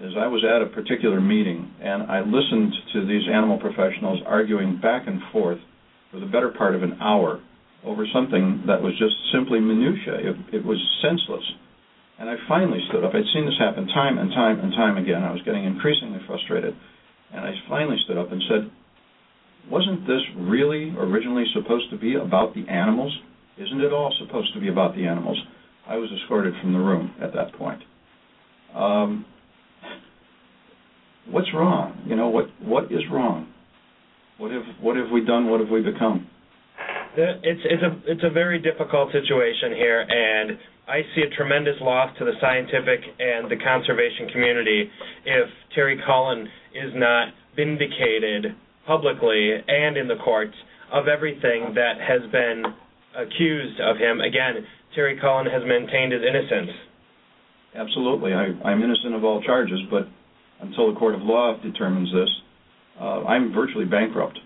is I was at a particular meeting and I listened to these animal professionals arguing back and forth for the better part of an hour over something that was just simply minutia. It, it was senseless. And I finally stood up. I'd seen this happen time and time and time again. I was getting increasingly frustrated. And I finally stood up and said, Wasn't this really originally supposed to be about the animals? Isn't it all supposed to be about the animals? I was escorted from the room at that point. Um, what's wrong? You know, what what is wrong? What have what have we done? What have we become? It's it's a it's a very difficult situation here, and I see a tremendous loss to the scientific and the conservation community if Terry Cullen is not vindicated publicly and in the courts of everything that has been accused of him. Again, Terry Cullen has maintained his innocence. Absolutely, I, I'm innocent of all charges, but until the court of law determines this, uh, I'm virtually bankrupt.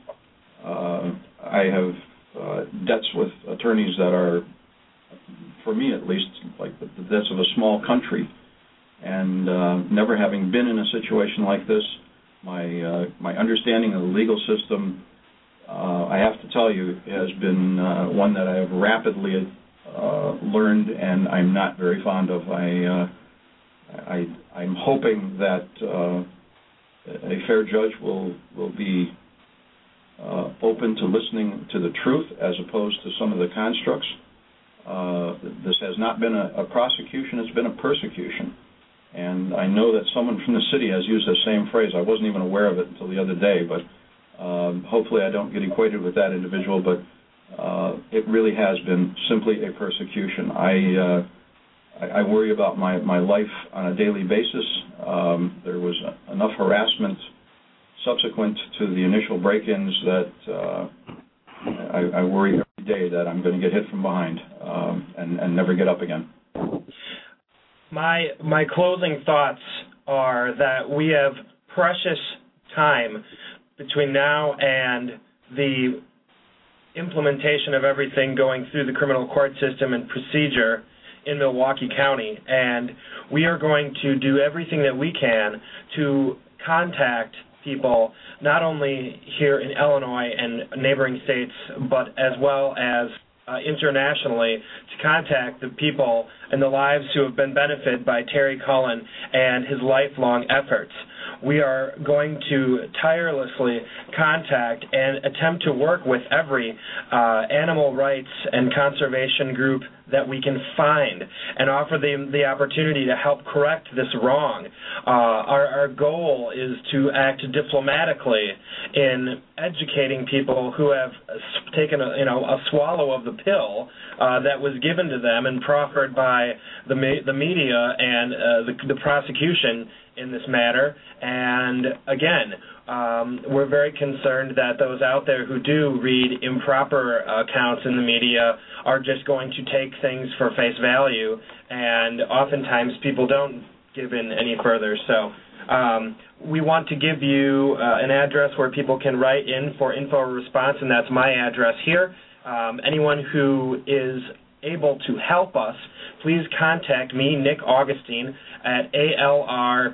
Uh, I have uh, debts with attorneys that are, for me at least, like the, the debts of a small country. And uh, never having been in a situation like this, my uh, my understanding of the legal system, uh, I have to tell you, has been one that I have rapidly learned, and I'm not very fond of. I I, I'm hoping that uh, a fair judge will will be uh, open to listening to the truth as opposed to some of the constructs. Uh, this has not been a, a, prosecution; it's been a persecution. And I know that someone from the city has used the same phrase. I wasn't even aware of it until the other day, but um, hopefully I don't get equated with that individual. But uh, it really has been simply a persecution. I uh, I, I worry about my, my life on a daily basis. Um, there was enough harassment subsequent to the initial break-ins that uh, I, I worry every day that I'm going to get hit from behind um, and, and never get up again. My my closing thoughts are that we have precious time between now and the implementation of everything going through the criminal court system and procedure in Milwaukee County, and we are going to do everything that we can to contact people not only here in Illinois and neighboring states, but as well as uh, internationally to contact the people and the lives who have been benefited by Terry Cullen and his lifelong efforts. We are going to tirelessly contact and attempt to work with every uh, animal rights and conservation group that we can find and offer them the opportunity to help correct this wrong. Uh, our, our goal is to act diplomatically in educating people who have taken a, you know, a swallow of the pill uh, that was given to them and proffered by the, the media and uh, the, the prosecution in this matter. And again, um, we're very concerned that those out there who do read improper accounts in the media are just going to take things for face value, and oftentimes people don't give in any further. So um, we want to give you uh, an address where people can write in for info response, and that's my address here. Um, anyone who is able to help us, please contact me, Nick Augustine, at ALRPRA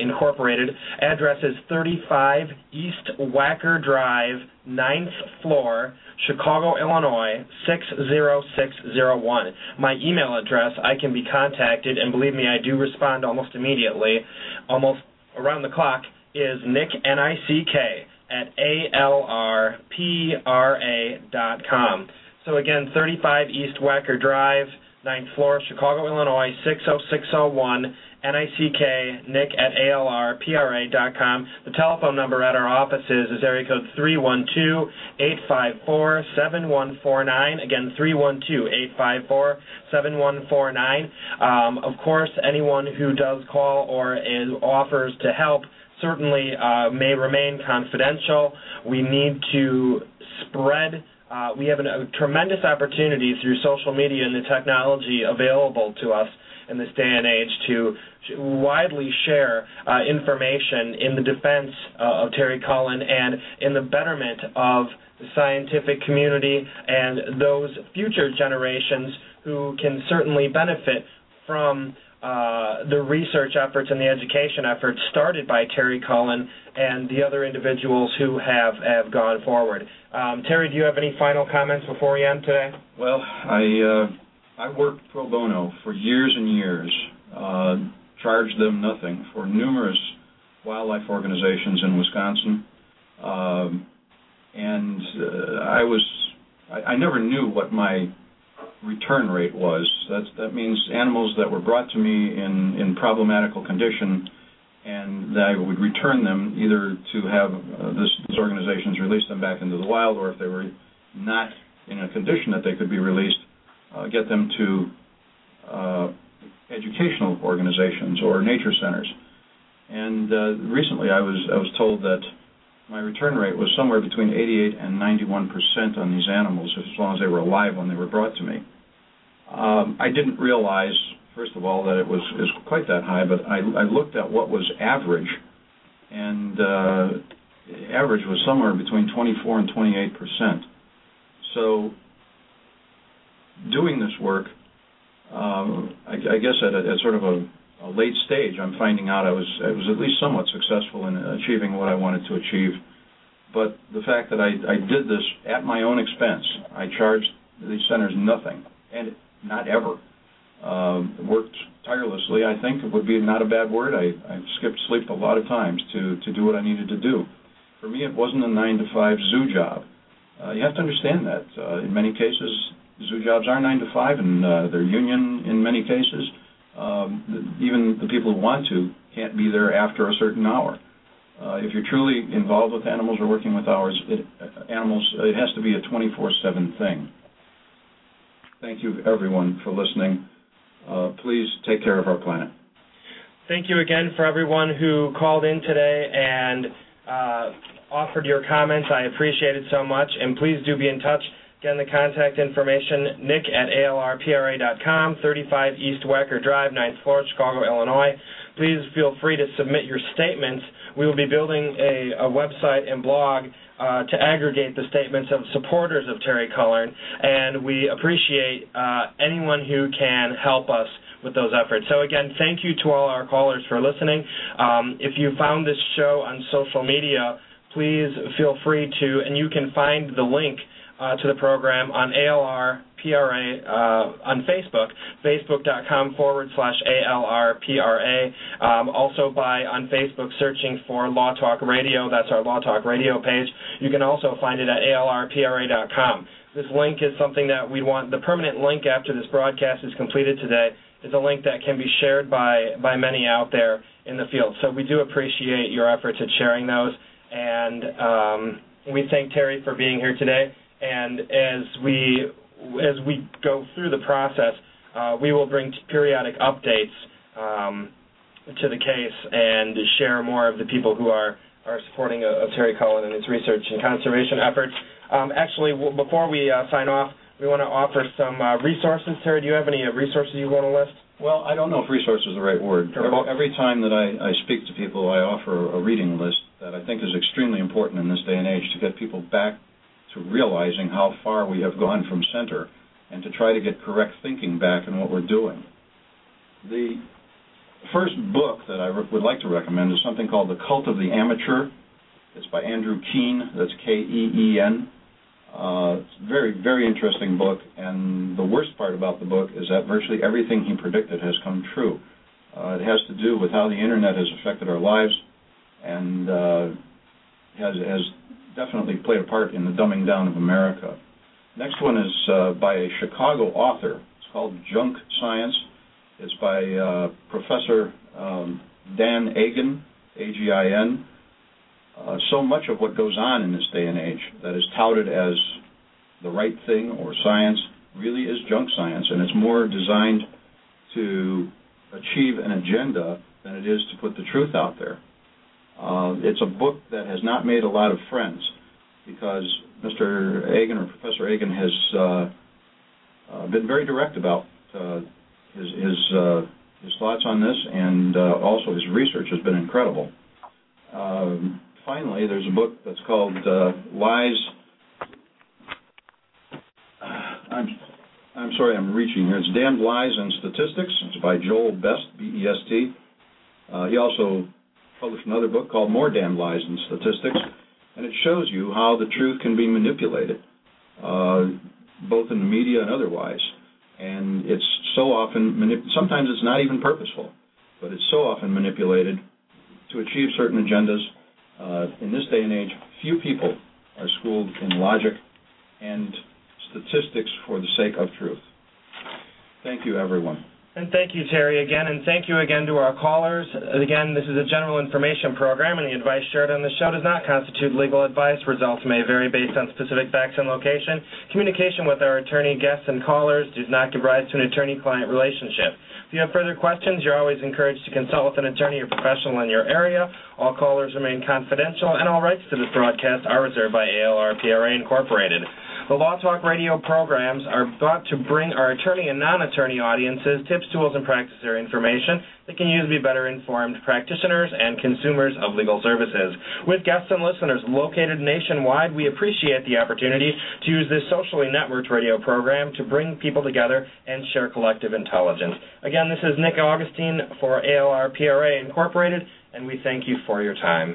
Incorporated. Address is 35 East Wacker Drive, 9th floor, Chicago, Illinois 60601. My email address, I can be contacted, and believe me, I do respond almost immediately, almost around the clock, is Nick, N I C K, at alrpra.com. So again, 35 East Wacker Drive, ninth floor, Chicago, Illinois, 60601. N-I-C-K, Nick at ALRPRA.com. The telephone number at our offices is area code 312-854-7149. Again, 312-854-7149. Um, of course, anyone who does call or is, offers to help certainly uh, may remain confidential. We need to spread uh, we have an, a tremendous opportunity through social media and the technology available to us in this day and age to widely share uh, information in the defense uh, of Terry Cullen and in the betterment of the scientific community and those future generations who can certainly benefit from uh, the research efforts and the education efforts started by Terry Cullen and the other individuals who have, have gone forward. Um, Terry, do you have any final comments before we end today? Well, I uh, I worked pro bono for years and years, uh, charged them nothing for numerous wildlife organizations in Wisconsin, um, and uh, I was I, I never knew what my return rate was. That's, that means animals that were brought to me in, in problematical condition and that I would return them either to have uh, this, these organizations release them back into the wild or if they were not in a condition that they could be released, uh, get them to uh, educational organizations or nature centers. And uh, recently I was I was told that my return rate was somewhere between 88 and 91 percent on these animals, as long as they were alive when they were brought to me. Um, I didn't realize, first of all, that it was, was quite that high, but I, I looked at what was average, and uh, average was somewhere between 24 and 28 percent. So, doing this work, um, I, I guess at, a, at sort of a a late stage, I'm finding out I was I was at least somewhat successful in achieving what I wanted to achieve. But the fact that I, I did this at my own expense, I charged these centers nothing, and not ever. Uh, worked tirelessly. I think it would be not a bad word. I, I skipped sleep a lot of times to to do what I needed to do. For me, it wasn't a nine to five zoo job. Uh, you have to understand that. Uh, in many cases, zoo jobs are nine to five, and uh, they're union in many cases um, even the people who want to can't be there after a certain hour. Uh, if you're truly involved with animals or working with ours, it, uh, animals, it has to be a 24/7 thing. Thank you, everyone, for listening. Uh, please take care of our planet. Thank you again for everyone who called in today and uh, offered your comments. I appreciate it so much, and please do be in touch. Again, the contact information, nick at alrpra.com, 35 East Wacker Drive, 9th floor, Chicago, Illinois. Please feel free to submit your statements. We will be building a, a website and blog uh, to aggregate the statements of supporters of Terry Cullen, and we appreciate uh, anyone who can help us with those efforts. So again, thank you to all our callers for listening. Um, if you found this show on social media, please feel free to, and you can find the link to the program on ALR PRA uh, on Facebook, facebook.com forward slash ALRPRA. Um, also by on Facebook searching for Law Talk Radio. That's our Law Talk Radio page. You can also find it at ALRPRA.com. This link is something that we want, the permanent link after this broadcast is completed today is a link that can be shared by, by many out there in the field. So we do appreciate your efforts at sharing those. And um, we thank Terry for being here today and as we as we go through the process, uh, we will bring periodic updates um, to the case and share more of the people who are are supporting uh, Terry Cullen and his research and conservation efforts. Um, actually, w- before we uh, sign off, we want to offer some uh, resources. Terry, do you have any uh, resources you want to list? Well, I don't know if resource is the right word. Every, every time that I, I speak to people, I offer a reading list that I think is extremely important in this day and age to get people back to realizing how far we have gone from center and to try to get correct thinking back in what we're doing. The first book that I would like to recommend is something called The Cult of the Amateur. It's by Andrew Keen. That's K E E N. Uh, it's a very, very interesting book, and the worst part about the book is that virtually everything he predicted has come true. Uh, it has to do with how the internet has affected our lives and uh, has, has definitely played a part in the dumbing down of America. Next one is uh, by a Chicago author. It's called Junk Science. It's by uh, Professor um, Dan Agin, A-G-I-N. Uh, so much of what goes on in this day and age that is touted as the right thing or science really is junk science, and it's more designed to achieve an agenda than it is to put the truth out there. Uh, it's a book that has not made a lot of friends because Mr. Agin or Professor Agin has uh, uh, been very direct about uh, his his, uh, his thoughts on this, and also his research has been incredible. Um, finally, there's a book that's called Lies. I'm I'm sorry, I'm reaching here. It's Damned Lies and Statistics. It's by Joel Best, B-E-S-T. Uh, he also published another book called More Damned Lies and Statistics, and it shows you how the truth can be manipulated, uh, both in the media and otherwise. And it's so often, manip- sometimes it's not even purposeful, but it's so often manipulated to achieve certain agendas. Uh, in this day and age, few people are schooled in logic and statistics for the sake of truth. Thank you, everyone. And thank you, Terry, again, and thank you again to our callers. Again, this is a general information program, and the advice shared on the show does not constitute legal advice. Results may vary based on specific facts and location. Communication with our attorney, guests, and callers does not give rise to an attorney-client relationship. If you have further questions, you're always encouraged to consult with an attorney or professional in your area. All callers remain confidential, and all rights to this broadcast are reserved by ALR PRA Incorporated. The Law Talk radio programs are brought to bring our attorney and non-attorney audiences tips, tools, and practice information that can use to be better informed practitioners and consumers of legal services. With guests and listeners located nationwide, we appreciate the opportunity to use this socially networked radio program to bring people together and share collective intelligence. Again, this is Nick Augustine for ALR PRA Incorporated, and we thank you for your time.